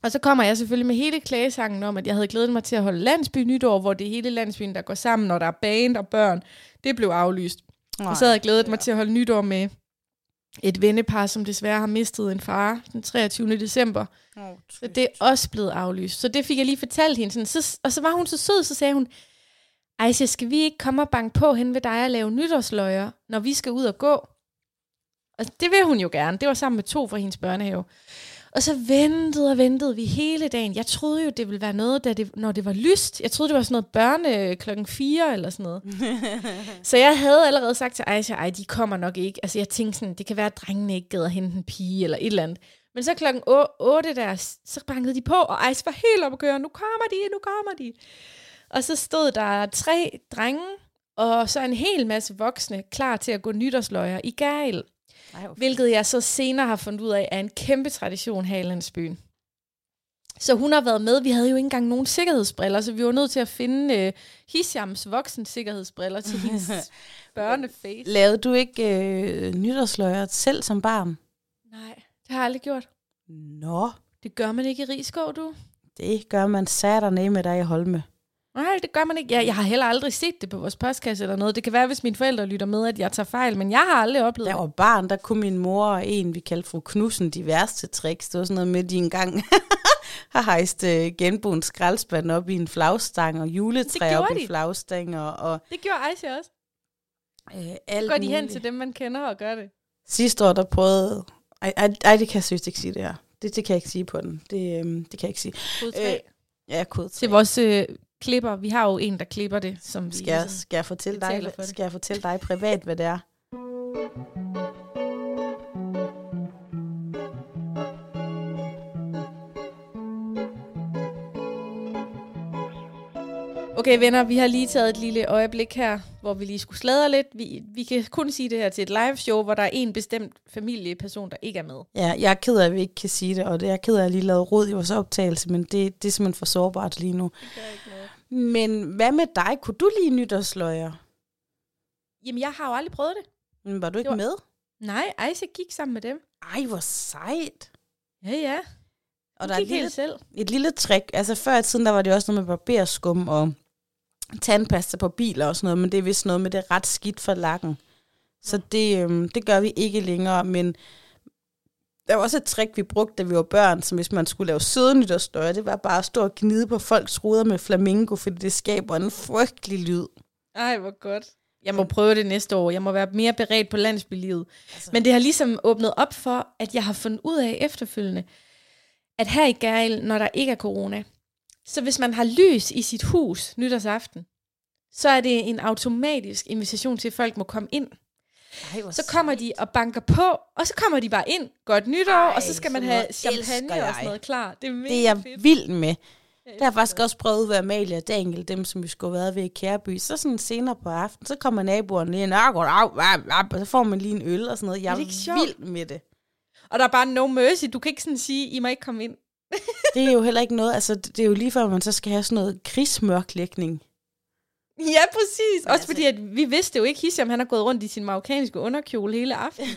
Og så kommer jeg selvfølgelig med hele klagesangen om, at jeg havde glædet mig til at holde landsby nytår, hvor det er hele landsbyen, der går sammen, når der er band og børn. Det blev aflyst. Nej. Og så havde jeg glædet mig til at holde nytår med et vennepar, som desværre har mistet en far den 23. december. Oh, Så det er også blevet aflyst. Så det fik jeg lige fortalt hende. Sådan, så, og så var hun så sød, så sagde hun, Ejse, skal vi ikke komme og banke på hen ved dig og lave nytårsløjer, når vi skal ud og gå? Og det vil hun jo gerne. Det var sammen med to fra hendes børnehave. Og så ventede og ventede vi hele dagen. Jeg troede jo, det ville være noget, da det, når det var lyst. Jeg troede, det var sådan noget børne klokken 4 eller sådan noget. Så jeg havde allerede sagt til Aisha, ej, de kommer nok ikke. Altså jeg tænkte sådan, det kan være, at drengene ikke gider hente en pige eller et eller andet. Men så klokken 8 der, så bankede de på, og Aisha var helt oppe at køre. Nu kommer de, nu kommer de. Og så stod der tre drenge, og så en hel masse voksne, klar til at gå nytårsløjer i Gejl. Ej, Hvilket jeg så senere har fundet ud af, er en kæmpe tradition her i landsbyen. Så hun har været med. Vi havde jo ikke engang nogen sikkerhedsbriller, så vi var nødt til at finde øh, Hishams voksen sikkerhedsbriller til hendes børneface. Lavede du ikke øh, nytårsløjer selv som barn? Nej, det har jeg aldrig gjort. Nå, Det gør man ikke i Rigskov, du. det gør man satanede med dig i Holme. Nej, det gør man ikke. Jeg, jeg har heller aldrig set det på vores postkasse eller noget. Det kan være, hvis mine forældre lytter med, at jeg tager fejl, men jeg har aldrig oplevet Da jeg det. var barn, der kunne min mor og en, vi kaldte fru Knudsen, de værste tricks. Det var sådan noget med, de engang har hejst øh, genboen skraldespand op i en flagstang, og juletræ Det op gjorde i de. flagstænger, og Det gjorde Aisha også. øh, alt Går de hen muligt. til dem, man kender og gør det? Sidste år, der prøvede... Ej, ej, ej, det kan jeg seriøst ikke sige, det her. Det, det kan jeg ikke sige på den. Det, øhm, det kan jeg ikke sige. Kode Øh. Ja, kode Til vores øh, klipper. Vi har jo en, der klipper det. Som vi Skal jeg, ligesom- skal, jeg fortælle dig, for det. skal jeg fortælle dig privat, hvad det er? Okay venner, vi har lige taget et lille øjeblik her, hvor vi lige skulle sladre lidt. Vi, vi kan kun sige det her til et live show, hvor der er en bestemt familieperson, der ikke er med. Ja, jeg er ked af, at vi ikke kan sige det, og det er jeg ked af, at jeg lige lavede rod i vores optagelse, men det, det er simpelthen for sårbart lige nu. Det. Men hvad med dig? Kunne du lige nytårsløjer? Jamen, jeg har jo aldrig prøvet det. Men var du ikke Det med? Nej, Isaac gik sammen med dem. Ej, hvor sejt. Ja, ja. Og Og der er et lille, selv. et lille trick. Altså før i tiden, der var det også noget med barberskum og tandpasta på biler og sådan noget, men det er vist noget med det er ret skidt for lakken. Så det, øhm, det gør vi ikke længere, men der var også et trick, vi brugte, da vi var børn, som hvis man skulle lave søde nytårsstøjer, det var bare at stå og gnide på folks ruder med flamingo, fordi det skaber en frygtelig lyd. Ej, hvor godt. Jeg må prøve det næste år. Jeg må være mere beredt på landsbylivet. Altså. Men det har ligesom åbnet op for, at jeg har fundet ud af efterfølgende, at her i Gærl, når der ikke er corona, så hvis man har lys i sit hus nytårsaften, så er det en automatisk invitation til, at folk må komme ind. Ej, Så kommer de og banker på, og så kommer de bare ind. Godt nytår, Ej, og så skal man have champagne og sådan noget klar. Det er mega Det er jeg fedt. vild med. Det har faktisk også prøvet ved Amalie og Daniel, dem som vi skulle have været ved i Kærby. Så sådan senere på aftenen, så kommer naboerne lige ind, "Ah, goddag, ah, ah," og så får man lige en øl og sådan noget. Jeg Er er, vild med det. Og der er bare no mercy. Du kan ikke sådan sige, I må ikke komme ind. Det er jo heller ikke noget, altså det er jo lige før, man så skal have sådan noget krigsmørklægning. Ja, præcis. Også altså- fordi, at vi vidste jo ikke, Hisham, han har gået rundt i sin marokkanske underkjole hele aftenen.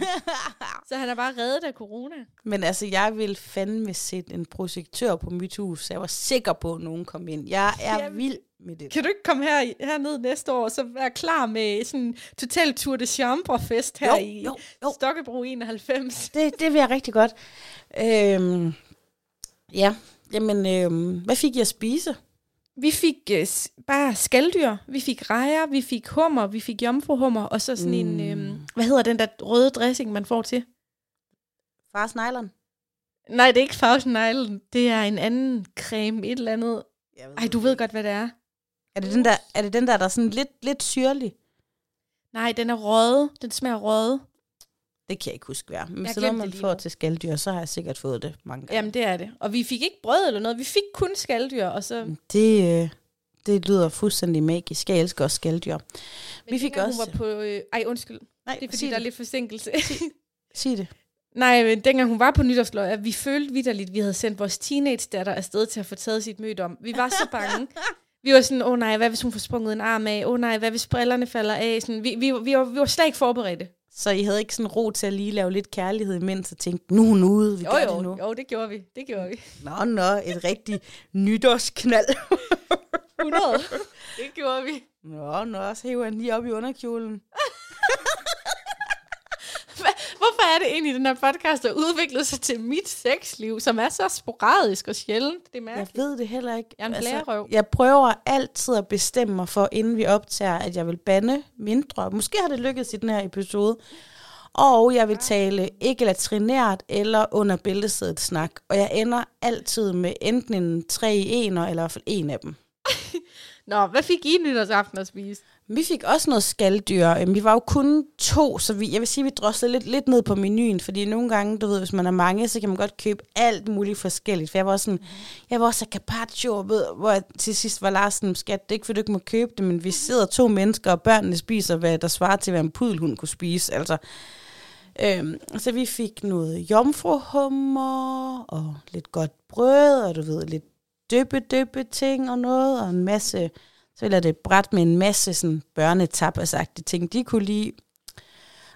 så han er bare reddet af corona. Men altså, jeg vil fandme sætte en projektør på mit hus, så jeg var sikker på, at nogen kom ind. Jeg er Jamen. vild med det. Kan du ikke komme her, herned næste år, og så være klar med sådan en total Tour de Chambre-fest her Jo, i jo, jo. Stokkebro 91? Det, det vil jeg rigtig godt. Øhm, ja, jamen, øhm, hvad fik jeg at spise? Vi fik øh, bare skalddyr, vi fik rejer, vi fik hummer, vi fik jomfruhummer, og så sådan mm. en, øh, hvad hedder den der røde dressing, man får til? Fars nylon? Nej, det er ikke Thousand Island, det er en anden creme, et eller andet. Ej, du ved godt, hvad det er. Er det den der, er det den der, der er sådan lidt, lidt syrlig? Nej, den er røde. Den smager røde. Det kan jeg ikke huske hvad. Men så når man får til skalddyr, så har jeg sikkert fået det mange gange. Jamen, det er det. Og vi fik ikke brød eller noget. Vi fik kun skalddyr, og så... Det, øh, det lyder fuldstændig magisk. Jeg elsker også skalddyr. Vi fik dengang også... Hun var på, øh, ej, undskyld. Nej, Det er fordi, sig der er det. lidt forsinkelse. Sig det. Nej, men dengang hun var på nytårsløg, at vi følte vidderligt, at vi havde sendt vores teenage-datter afsted til at få taget sit møde om. Vi var så bange. Vi var sådan, åh oh, nej, hvad hvis hun får sprunget en arm af? Åh oh, nej, hvad hvis brillerne falder af? Sådan, vi, vi, vi, var, vi var slet ikke forberedte. Så I havde ikke sådan ro til at lige lave lidt kærlighed imens og tænke, nu hun ude, vi Jo, gør jo, det nu. jo, det gjorde vi. Det gjorde vi. Nå, nå, et rigtig nytårsknald. 100. det gjorde vi. nå, nå, så hæver han lige op i underkjolen. Hvorfor er det egentlig, den her podcast har udviklet sig til mit sexliv, som er så sporadisk og sjældent? Det er Jeg ved det heller ikke. Jeg er en blærerøv. jeg prøver altid at bestemme mig for, inden vi optager, at jeg vil bande mindre. Måske har det lykkedes i den her episode. Og jeg vil tale ikke latrinært eller under bæltesædet snak. Og jeg ender altid med enten en tre i ener, eller i hvert fald en af dem. Nå, hvad fik I nytårsaften at spise? Vi fik også noget skalddyr. Øhm, Vi var jo kun to, så vi, jeg vil sige, vi droslede lidt, lidt ned på menuen, fordi nogle gange, du ved, hvis man er mange, så kan man godt købe alt muligt forskelligt. For jeg var også sådan, jeg var også af carpaccio, ved, hvor jeg til sidst var Lars sådan, skat, det er ikke, fordi du ikke må købe det, men vi sidder to mennesker, og børnene spiser, hvad der svarer til, hvad en pudelhund kunne spise. Altså, øhm, så vi fik noget jomfruhummer, og lidt godt brød, og du ved, lidt døbe-døbe ting og noget, og en masse så ville jeg det et bræt med en masse sådan børnetapasagtige ting, de kunne lide.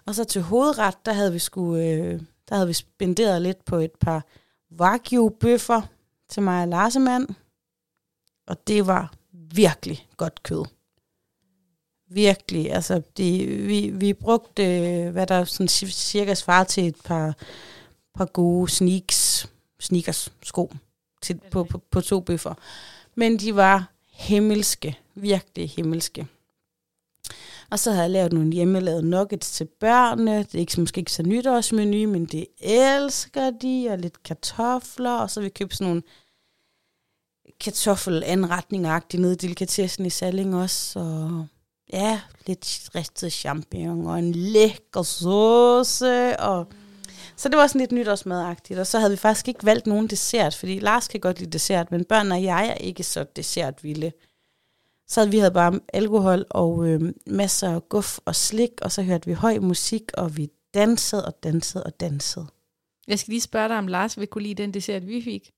Og så til hovedret, der havde vi sgu, øh, der havde vi spenderet lidt på et par wagyu-bøffer til mig og Larsemand. Og det var virkelig godt kød. Virkelig, altså det, vi, vi brugte, hvad der sådan ci- cirka svarer til et par, par gode sneaks, sneakers sko til, på, på, på to bøffer. Men de var himmelske, virkelig himmelske. Og så havde jeg lavet nogle hjemmelavede nuggets til børnene. Det er ikke, måske ikke så nytårsmenu, men det elsker de. Og lidt kartofler. Og så har vi købt sådan nogle kartoffelanretninger nede i delikatessen i Salling også. Og ja, lidt ristet champignon og en lækker sauce. Og så det var sådan lidt nytårsmadagtigt. Og så havde vi faktisk ikke valgt nogen dessert, fordi Lars kan godt lide dessert, men børn og jeg er ikke så dessertvilde. Så havde vi havde bare alkohol og øh, masser af guf og slik, og så hørte vi høj musik, og vi dansede og dansede og dansede. Jeg skal lige spørge dig, om Lars vil kunne lide den dessert, vi fik.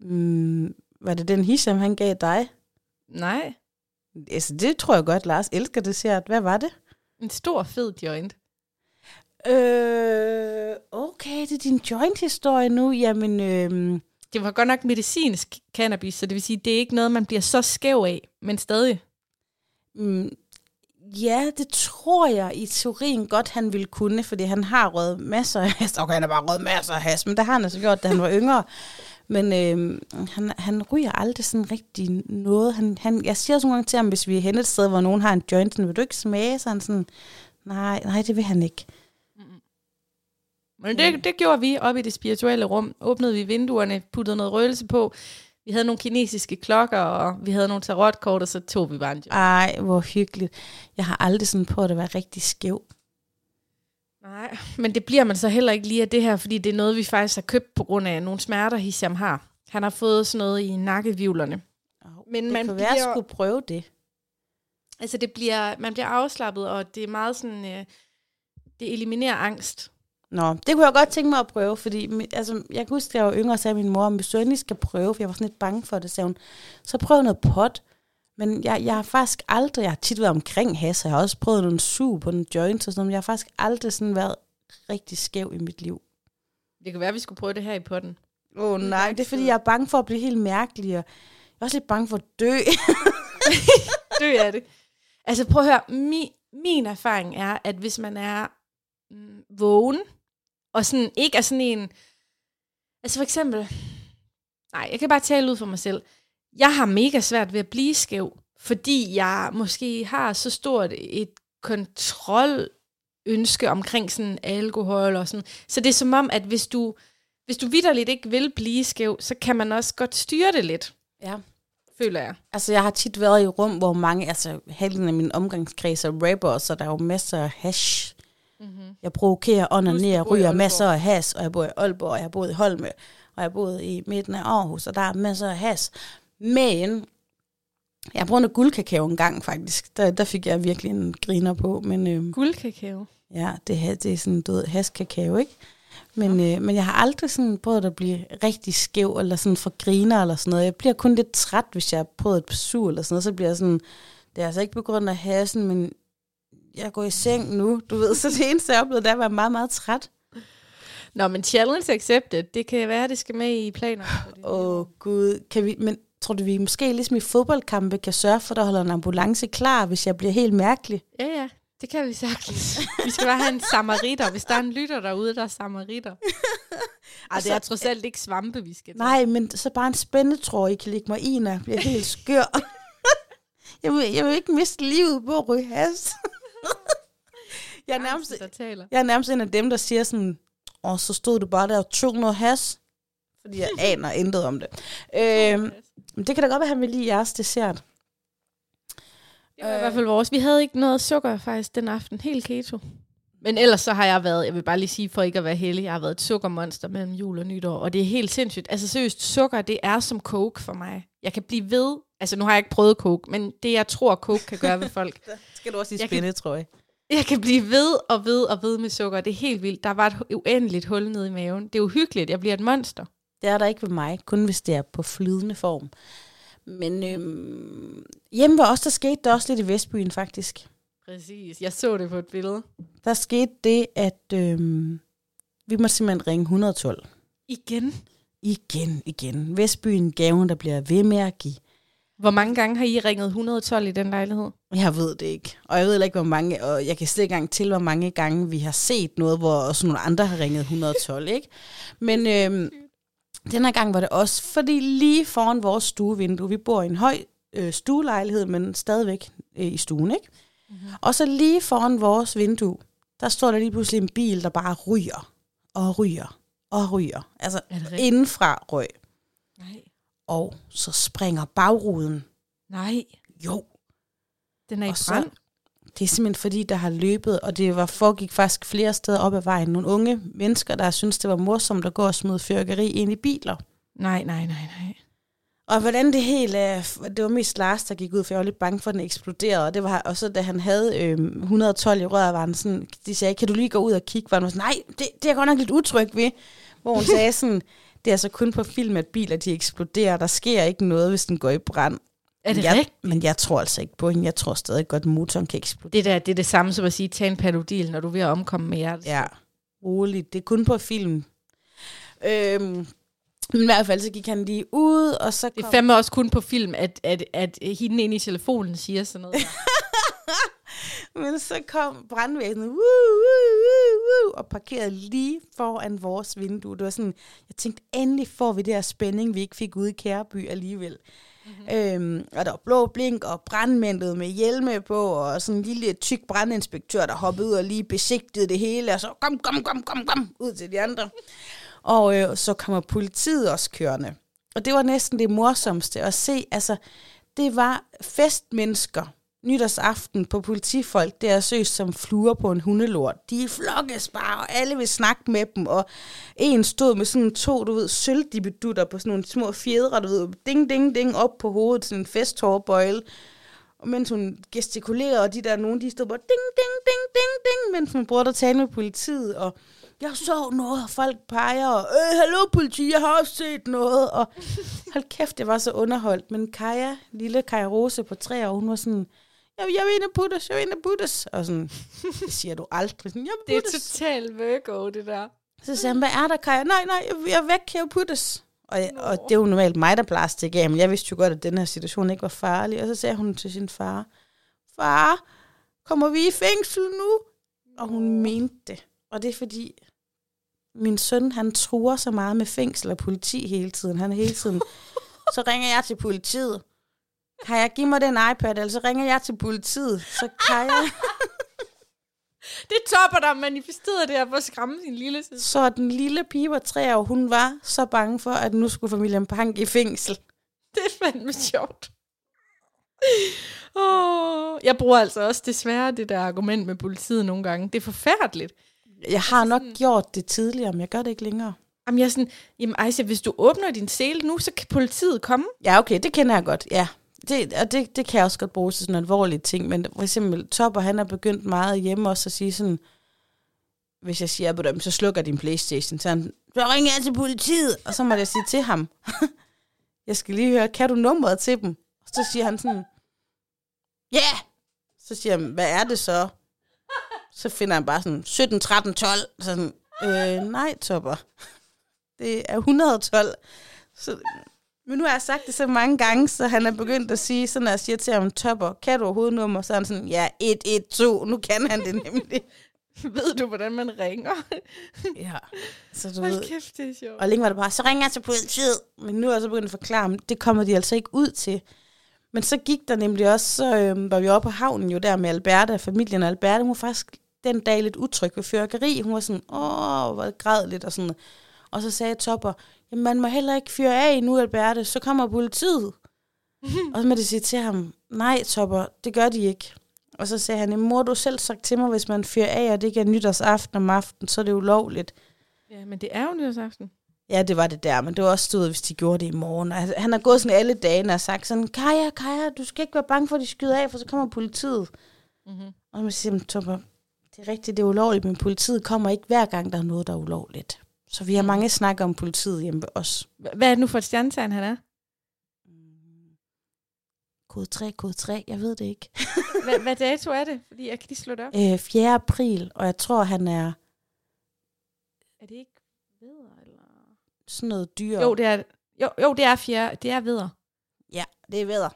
Mm, var det den Hisham, han gav dig? Nej. Altså, det tror jeg godt, Lars elsker dessert. Hvad var det? En stor, fed joint. Øh, det er din joint-historie nu. Jamen, øh, Det var godt nok medicinsk cannabis, så det vil sige, det er ikke noget, man bliver så skæv af, men stadig. mm, ja, det tror jeg i teorien godt, han ville kunne, fordi han har røget masser af has. Okay, han har bare røget masser af has, men det har han altså gjort, da han var yngre. Men øh, han, han ryger aldrig sådan rigtig noget. Han, han, jeg siger sådan nogle gange til ham, hvis vi er henne et sted, hvor nogen har en joint, vil du ikke smage? Så han sådan, nej, nej, det vil han ikke. Men det, det gjorde vi op i det spirituelle rum. Åbnede vi vinduerne, puttede noget røgelse på. Vi havde nogle kinesiske klokker, og vi havde nogle tarotkort, og så tog vi joint. Ej, hvor hyggeligt. Jeg har aldrig sådan prøvet at være rigtig skæv. Nej, men det bliver man så heller ikke lige af det her, fordi det er noget, vi faktisk har købt på grund af nogle smerter, Hisham har. Han har fået sådan noget i nakkevivlerne. Men det man kunne være, at bliver- skulle prøve det. Altså, det bliver, man bliver afslappet, og det er meget sådan, øh, det eliminerer angst. Nå, det kunne jeg godt tænke mig at prøve, fordi mi- altså, jeg kan huske, da jeg var yngre, og sagde min mor, om hvis du endelig skal prøve, for jeg var sådan lidt bange for det, sagde hun, så prøv noget pot. Men jeg, jeg har faktisk aldrig, jeg har tit været omkring has, jeg har også prøvet nogle sug på nogle joints og sådan noget, men jeg har faktisk aldrig sådan været rigtig skæv i mit liv. Det kan være, at vi skulle prøve det her i potten. Åh oh, nej, det er fordi, jeg er bange for at blive helt mærkelig, og jeg er også lidt bange for at dø. Det er det. Altså prøv at høre, min, min erfaring er, at hvis man er mm, vågen, og sådan ikke er sådan en... Altså for eksempel... Nej, jeg kan bare tale ud for mig selv. Jeg har mega svært ved at blive skæv, fordi jeg måske har så stort et kontrolønske omkring sådan alkohol og sådan. Så det er som om, at hvis du, hvis du vidderligt ikke vil blive skæv, så kan man også godt styre det lidt, ja. føler jeg. Altså, jeg har tit været i rum, hvor mange, altså halvdelen af min omgangskreds er rapper, så der er jo masser af hash. Mm-hmm. Jeg provokerer, onanerer, du ryger masser af has, og jeg bor i Aalborg, og jeg boet i Holme, og jeg boet i midten af Aarhus, og der er masser af has. Men jeg har brugt noget guldkakao en gang, faktisk. Der, der fik jeg virkelig en griner på, men øhm, Guldkakao. ja, det, her, det er sådan død haskakao, ikke? Men, øh, men jeg har aldrig sådan prøvet at blive rigtig skæv, eller sådan for griner, eller sådan noget. Jeg bliver kun lidt træt, hvis jeg har prøvet et sur, eller sådan noget. Så bliver jeg sådan, det er altså ikke på grund af hasen, men jeg går i seng nu, du ved. Så det eneste, jeg oplevede, der var meget, meget træt. Nå, men challenge accepted. Det kan være, det skal med i nye Åh, oh, Gud. Kan vi, men tror du, vi måske ligesom i fodboldkampe kan sørge for, at der holder en ambulance klar, hvis jeg bliver helt mærkelig? Ja, ja. Det kan vi sagtens. vi skal bare have en samaritter. Hvis der er en lytter derude, der er samaritter. Ej, det er trods alt ikke svampe, vi skal tage. Nej, men så bare en spændetråd, I kan lægge mig i, når jeg bliver helt skør. jeg, vil, jeg vil ikke miste livet på at ryge has. Jeg, er nærmest, der taler. jeg er nærmest en af dem, der siger sådan, åh, så stod du bare der og tog noget has. Fordi jeg aner intet om det. Øhm, men det kan da godt være, at han vil lide jeres dessert. Det var i hvert fald vores. Vi havde ikke noget sukker faktisk den aften. Helt keto. Men ellers så har jeg været, jeg vil bare lige sige, for ikke at være heldig, jeg har været et sukkermonster mellem jul og nytår, og det er helt sindssygt. Altså seriøst, sukker, det er som coke for mig. Jeg kan blive ved, altså nu har jeg ikke prøvet coke, men det jeg tror, coke kan gøre ved folk, Skal du også kan- spænde, tror jeg. Jeg kan blive ved og ved og ved med sukker. Det er helt vildt. Der var et uendeligt hul nede i maven. Det er uhyggeligt. Jeg bliver et monster. Det er der ikke ved mig, kun hvis det er på flydende form. Men øhm, hjemme ved os, der skete der også lidt i Vestbyen faktisk. Præcis. Jeg så det på et billede. Der skete det, at øhm, vi måtte simpelthen ringe 112. Igen. Igen, igen. Vestbyen gaven, der bliver ved med at give. Hvor mange gange har I ringet 112 i den lejlighed? Jeg ved det ikke. Og jeg ved ikke, hvor mange, og jeg kan slet ikke engang til, hvor mange gange vi har set noget, hvor også nogle andre har ringet 112, ikke? Men øhm, Den her gang var det også, fordi lige foran vores stuevindue, vi bor i en høj øh, stuelejlighed, men stadigvæk øh, i stuen, ikke? Mm-hmm. Og så lige foran vores vindue, der står der lige pludselig en bil, der bare ryger og ryger og ryger. Altså indenfra røg. Nej. Og så springer bagruden. Nej, Jo, den er i Og så- brand. det er simpelthen fordi, der har løbet, og det var foregik faktisk flere steder op ad vejen. Nogle unge mennesker, der synes det var morsomt at gå og smide fyrkeri ind i biler. Nej, nej, nej, nej. Og hvordan det helt er, det var mest Lars, der gik ud, for jeg var lidt bange for, at den eksploderede. Og, det var, og så da han havde øh, 112 i røret, var han sådan, de sagde, kan du lige gå ud og kigge? Var han sådan, nej, det, det er jeg godt nok lidt utryg ved. Hvor hun sagde sådan, det er altså kun på film, at biler de eksploderer. Der sker ikke noget, hvis den går i brand. Er det jeg, rigtigt? Men jeg tror altså ikke på hende. Jeg tror stadig godt, at motoren kan eksplodere. Det, der, det er det samme som at sige, tag en panodil, når du er ved at omkomme med hjertet. Ja, roligt. Det er kun på film. Øhm, men i hvert fald, så gik han lige ud, og så Det kom... er fandme også kun på film, at, at, at hende inde i telefonen siger sådan noget. Men så kom brandvæsenet woo, woo, woo, woo, og parkerede lige foran vores vindue. Det var sådan, jeg tænkte, endelig får vi det her spænding, vi ikke fik ude i Kæreby alligevel. Mm-hmm. Øhm, og der var blå blink og brandmændet med hjelme på, og sådan en lille tyk brandinspektør, der hoppede ud og lige besigtede det hele, og så kom, kom, kom, kom, kom, ud til de andre. Og øh, så kommer politiet også kørende. Og det var næsten det morsomste at se. Altså, det var festmennesker nytårsaften på politifolk, det er søs som fluer på en hundelort. De flokkes bare, og alle vil snakke med dem, og en stod med sådan to, du ved, sølvdibedutter på sådan nogle små fjedre, du ved, ding, ding, ding, op på hovedet, sådan en festhårbøjle. Og mens hun gestikulerede, og de der nogen, de stod bare ding, ding, ding, ding, ding, mens hun prøvede at tale med politiet, og jeg så noget, og folk peger, og øh, hallo politi, jeg har også set noget, og hold kæft, det var så underholdt. Men Kaja, lille Kaja Rose på tre år, hun var sådan, jeg, jeg vil ind og puttes, jeg vil ind og puttes. Og sådan, det siger du aldrig. Sådan, jeg Det er totalt Virgo, det der. Så siger han, hvad er der, Kaja? Nej, nej, jeg, jeg er væk, jeg vil puttes. Og, og det er jo normalt mig, der plejer at af, men jeg vidste jo godt, at den her situation ikke var farlig. Og så sagde hun til sin far, far, kommer vi i fængsel nu? Og hun mente det. Og det er fordi, min søn, han truer så meget med fængsel og politi hele tiden. Han er hele tiden, så ringer jeg til politiet. Kan jeg give mig den iPad, eller så ringer jeg til politiet. Så kan jeg... Det topper der manifesteret det her for at skræmme sin lille søster. Så den lille pige på tre år, hun var så bange for, at nu skulle familien Pank i fængsel. Det er fandme sjovt. Oh, jeg bruger altså også desværre det der argument med politiet nogle gange. Det er forfærdeligt. Jeg har nok gjort det tidligere, men jeg gør det ikke længere. Jamen, jeg er sådan, jamen Aisha, hvis du åbner din sele nu, så kan politiet komme. Ja, okay, det kender jeg godt, ja. Det, og det, det kan jeg også godt bruge til sådan alvorlige ting, men for eksempel Topper, han er begyndt meget hjemme også at sige sådan, hvis jeg siger på dem, så slukker din Playstation, så han, så ringer jeg til politiet, og så må jeg sige til ham, jeg skal lige høre, kan du nummeret til dem? Og så siger han sådan, ja! Yeah! Så siger han, hvad er det så? Så finder han bare sådan, 17, 13, 12. Så sådan, øh, nej, Topper. Det er 112. Så, men nu har jeg sagt det så mange gange, så han er begyndt at sige, så når jeg siger til ham, Topper, kan du overhovedet nummer? Så er han sådan, ja, 112. Nu kan han det nemlig. Ved du, hvordan man ringer? Ja. Så du ved, Hold kæft, det er sjovt. Og længe var det bare, så ringer jeg til politiet. Men nu er jeg så begyndt at forklare, men det kommer de altså ikke ud til. Men så gik der nemlig også, så øh, var vi oppe på havnen jo der med Alberta, familien og Alberta, hun var faktisk den dag lidt utryg ved fyrkeri. Hun var sådan, åh, hvor græd lidt og sådan. Og så sagde Topper, jamen man må heller ikke fyre af nu, Alberta, så kommer politiet. og så må de sige til ham, nej Topper, det gør de ikke. Og så sagde han, "Jamen, mor, du selv sagt til mig, hvis man fyrer af, og det ikke er nytårsaften om aftenen, så er det ulovligt. Ja, men det er jo nytårsaften. Ja, det var det der, men det var også stået, hvis de gjorde det i morgen. Og han- Han har gået sådan alle dagene og sagt sådan, Kaja, Kaja, du skal ikke være bange for, at de skyder af, for så kommer politiet. Mm-hmm. Og man siger, Topper, det er rigtigt, det er ulovligt, men politiet kommer ikke hver gang, der er noget, der er ulovligt. Så vi har mange snakker om politiet hjemme ved os. Hvad er det nu for et stjernetegn, han er? Kode 3, kode 3, jeg ved det ikke. Hvad, hvad dato er det? Fordi jeg kan lige slå det op. Øh, 4. april, og jeg tror, han er Er det ikke videre, eller? sådan noget dyr. Jo, det er, jo, jo, det er fjerde, det er videre. Ja, det er vædder.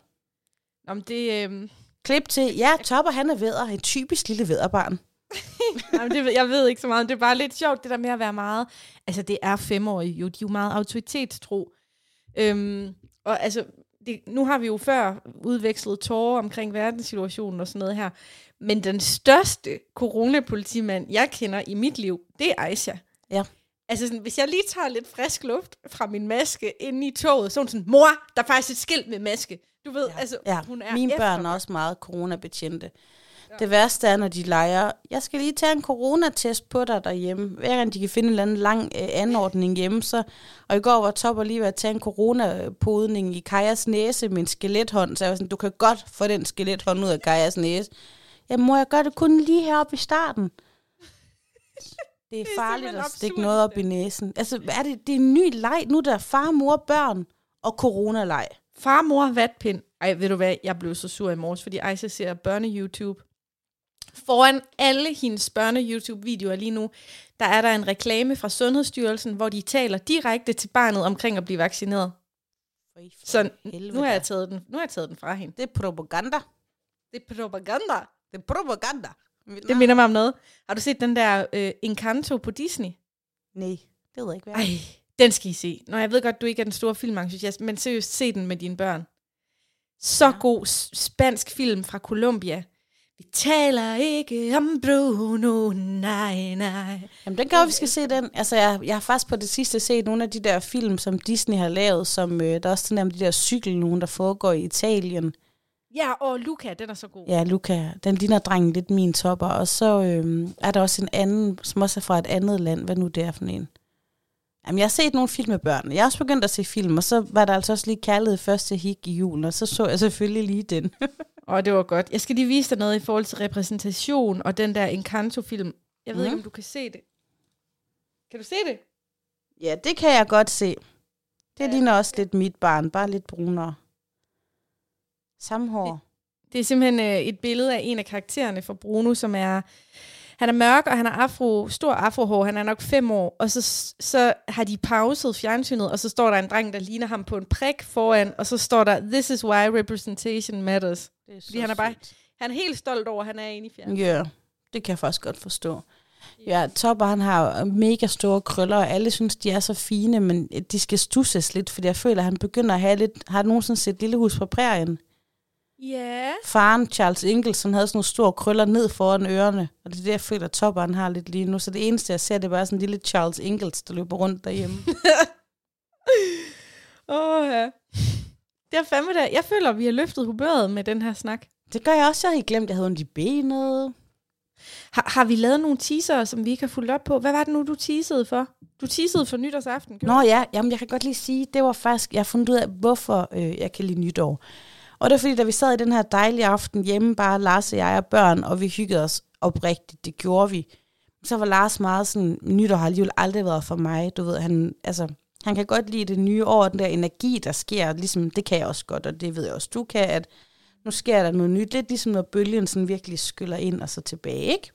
Om det, øhm, Klip til, ja, Topper han er vædder, en typisk lille vædderbarn. Jamen, det, jeg ved ikke så meget. Det er bare lidt sjovt, det der med at være meget... Altså, det er femårige jo. De er jo meget autoritetstro. Øhm, og altså, det, nu har vi jo før udvekslet tårer omkring verdenssituationen og sådan noget her. Men den største coronapolitimand, jeg kender i mit liv, det er Aisha. Ja. Altså, sådan, hvis jeg lige tager lidt frisk luft fra min maske ind i toget, så er hun sådan, mor, der er faktisk et skilt med maske. Du ved, ja. altså, Ja, hun er mine børn er også meget coronabetjente. Det værste er, når de leger, jeg skal lige tage en coronatest på dig derhjemme. Hver gang de kan finde en eller anden lang øh, anordning hjemme, så... Og i går var Topper lige ved at tage en coronapodning i Kajas næse med en skelethånd, så jeg var sådan, du kan godt få den skelethånd ud af Kajas næse. Ja, mor, jeg gør det kun lige heroppe i starten. Det er farligt simpelthen at stikke noget op i næsen. Altså, er det, det er en ny leg nu, der er far, mor, børn og coronaleg. Far, mor, vatpind. Ej, ved du hvad, jeg blev så sur i morges, fordi Aisha ser børne-YouTube. Foran alle hendes børne-YouTube-videoer lige nu, der er der en reklame fra Sundhedsstyrelsen, hvor de taler direkte til barnet omkring at blive vaccineret. Så nu har, jeg taget den, nu har jeg taget den fra hende. Det er propaganda. Det er propaganda. Det er propaganda. Det minder mig om noget. Har du set den der øh, Encanto på Disney? Nej, det ved jeg ikke, hvad Ej, den skal I se. Nå, jeg ved godt, du ikke er den store filmentusiast, men seriøst, se den med dine børn. Så ja. god spansk film fra Colombia. Vi taler ikke om Bruno, nej, nej. Jamen, den gør, vi skal se den. Altså, jeg, jeg har faktisk på det sidste set nogle af de der film, som Disney har lavet, som øh, der er også sådan om de der cykel, nogen, der foregår i Italien. Ja, og Luca, den er så god. Ja, Luca, den ligner drengen lidt min topper. Og så øh, er der også en anden, som også er fra et andet land. Hvad nu det er for en? Jamen, jeg har set nogle film med børn. Jeg har også begyndt at se film, og så var der altså også lige kærlighed første hik i julen, og så så jeg selvfølgelig lige den. Og det var godt. Jeg skal lige vise dig noget i forhold til repræsentation og den der Encanto-film. Jeg ved Mhm. ikke, om du kan se det. Kan du se det? ja, det kan jeg godt se. Det Ja. ligner også lidt mit barn, bare lidt brunere. Samme hår. Det er simpelthen øh, et billede af en af karaktererne fra Bruno, som er... Han er mørk, og han har afro, stor afrohår. Han er nok fem år. Og så, så har de pauset fjernsynet, og så står der en dreng, der ligner ham på en prik foran, og så står der, This is why representation matters. Det er så Fordi han er bare- sødt. Han er helt stolt over, at han er inde i fjernsynet. Ja, det kan jeg faktisk godt forstå. Ja, Topper han har mega store krøller, og alle synes, de er så fine, men de skal stusses lidt, fordi jeg føler, at han begynder at have lidt... Har du nogensinde set Lille Hus på prærien? Ja. Faren, Charles Ingalls, han havde sådan nogle store krøller ned foran ørerne, og det er det, jeg føler, at Topper han har lidt lige nu. Så det eneste, jeg ser, det er bare sådan en lille Charles Ingalls, der løber rundt derhjemme. Åh, ja. Det er fandme da. Jeg føler, at vi har løftet humøret med den her snak. det gør jeg også. Jeg havde glemt, at jeg havde ondt i benet. Har, har vi lavet nogle teaser, som vi ikke har fulgt op på? Hvad var det nu, du teasede for? Du teasede for nytårsaften. gjorde Nå ja, jamen jeg kan godt lige sige, det var faktisk, jeg har fundet ud af, hvorfor øh, jeg kan lide nytår. Og det er fordi, da vi sad i den her dejlige aften hjemme, bare Lars og jeg og børn, og vi hyggede os oprigtigt, det gjorde vi. Så var Lars meget sådan, nytår har alligevel aldrig været for mig, du ved, han, altså, han kan godt lide det nye år, den der energi, der sker, ligesom, det kan jeg også godt, og det ved jeg også, du kan, at nu sker der noget nyt, lidt ligesom når bølgen sådan virkelig skyller ind og så tilbage, ikke?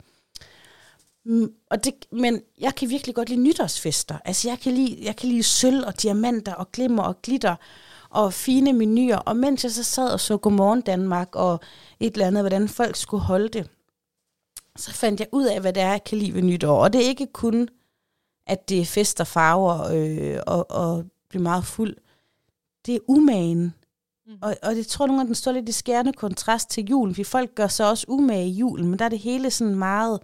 Mm, og det, men jeg kan virkelig godt lide nytårsfester. Altså jeg kan lide, jeg kan lide sølv og diamanter og glimmer og glitter og fine menuer. Og mens jeg så sad og så Godmorgen Danmark og et eller andet, hvordan folk skulle holde det, så fandt jeg ud af, hvad det er, jeg kan lide ved nytår. Og det er ikke kun, at det er fest og farver øh, og, og blive meget fuld. Det er umagen. Mhm. Og, og det tror jeg nogle gange, den står lidt i skærende kontrast til julen, fordi folk gør så også umage i julen, men der er det hele sådan meget...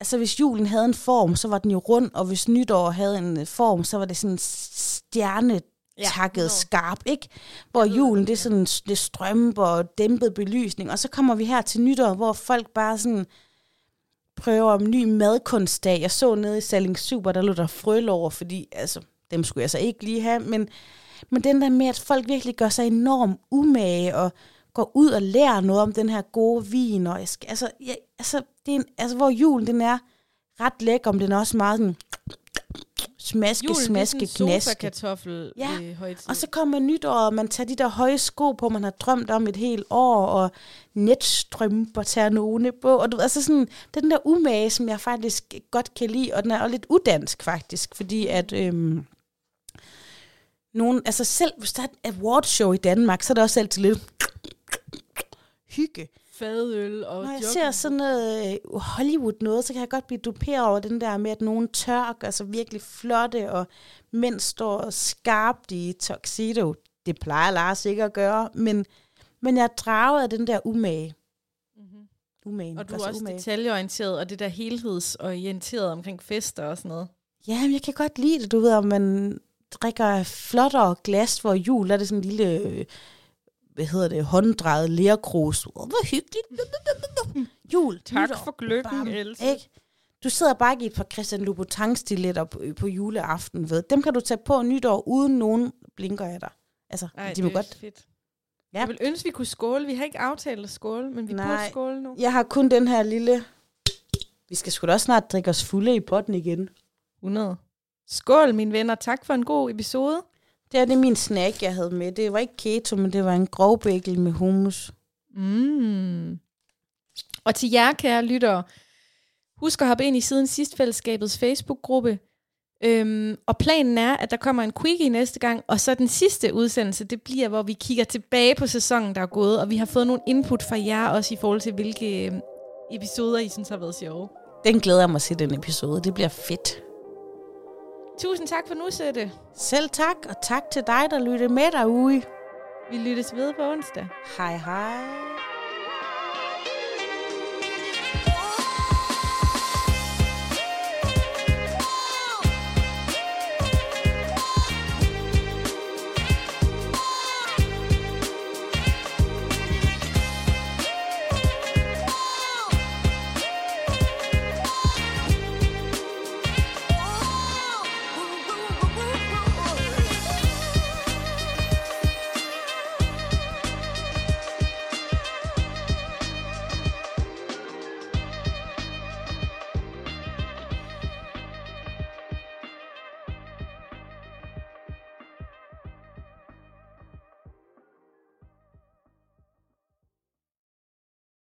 Altså hvis julen havde en form, så var den jo rund, og hvis nytår havde en form, så var det sådan stjernetakket Ja, ja, nå. skarp, ikke? Hvor julen, det, er sådan det strømper og dæmpet belysning, og så kommer vi her til nytår, hvor folk bare sådan prøver om ny madkunstdag. Jeg så nede i Salling Super, der lå der frølår, fordi altså, dem skulle jeg så ikke lige have, men, men den der med, at folk virkelig gør sig enormt umage, og går ud og lærer noget om den her gode vin, og jeg skal, altså, jeg, altså, det er en, altså, hvor julen den er ret lækker, men den er også meget sådan smaske, Julen, smaske, det er knaske. sofa-kartoffel Ja, øh. Og så kommer nytår, og man tager de der høje sko på, man har drømt om et helt år, og netstrømper tager nogle på. Og du, ved, altså sådan, det den der umage, som jeg faktisk godt kan lide, og den er også lidt udansk faktisk, fordi at øhm, nogen, altså selv hvis der er et awardshow i Danmark, så er der også altid lidt hygge. Fadøl og Når jeg jogging- ser sådan noget øh, Hollywood noget, så kan jeg godt blive duperet over den der med, at nogen tør, altså virkelig flotte, og mænd står skarpt i tuxedo. Det plejer Lars ikke at gøre, men, men jeg er draget af den der umage. Mhm. Umagen. Og du gør er sig også umage. detaljeorienteret, og det der helhedsorienteret omkring fester og sådan noget. Ja, men jeg kan godt lide det, du ved, om man drikker flottere glas for jul, er det sådan en lille, øh, hvad hedder det, hånddrejet lærkrus. Oh, hvor hyggeligt. jul. Tak nytår, for gløggen, bam, Else. Ikke? Du sidder bare ikke i et par Christian Louboutin-stiletter på, på juleaften, ved. Dem kan du tage på nytår, uden nogen blinker af dig. Altså, Ej, de må det er godt. fedt. Ja. Jeg vil ønske, vi kunne skåle. Vi har ikke aftalt at skåle, men vi Nej. burde skåle nu. Jeg har kun den her lille... Vi skal sgu da også snart drikke os fulde i potten igen. 100. Skål, mine venner. Tak for en god episode. Det er det min snack, jeg havde med. Det var ikke keto, men det var en grovbækkel med hummus. Mm. Og til jer, kære lyttere, husk at hoppe ind i Siden Sidst Fællesskabets Facebook-gruppe. Øhm, og planen er, at der kommer en quickie næste gang, og så den sidste udsendelse, det bliver, hvor vi kigger tilbage på sæsonen, der er gået, og vi har fået nogle input fra jer også i forhold til, hvilke øhm, episoder, I synes har været sjove. Den glæder jeg mig til, den episode. Det bliver fedt. Tusind tak for nu, Sætte. Selv tak, og tak til dig, der lyttede med derude. Vi lyttes ved på onsdag. Hej hej.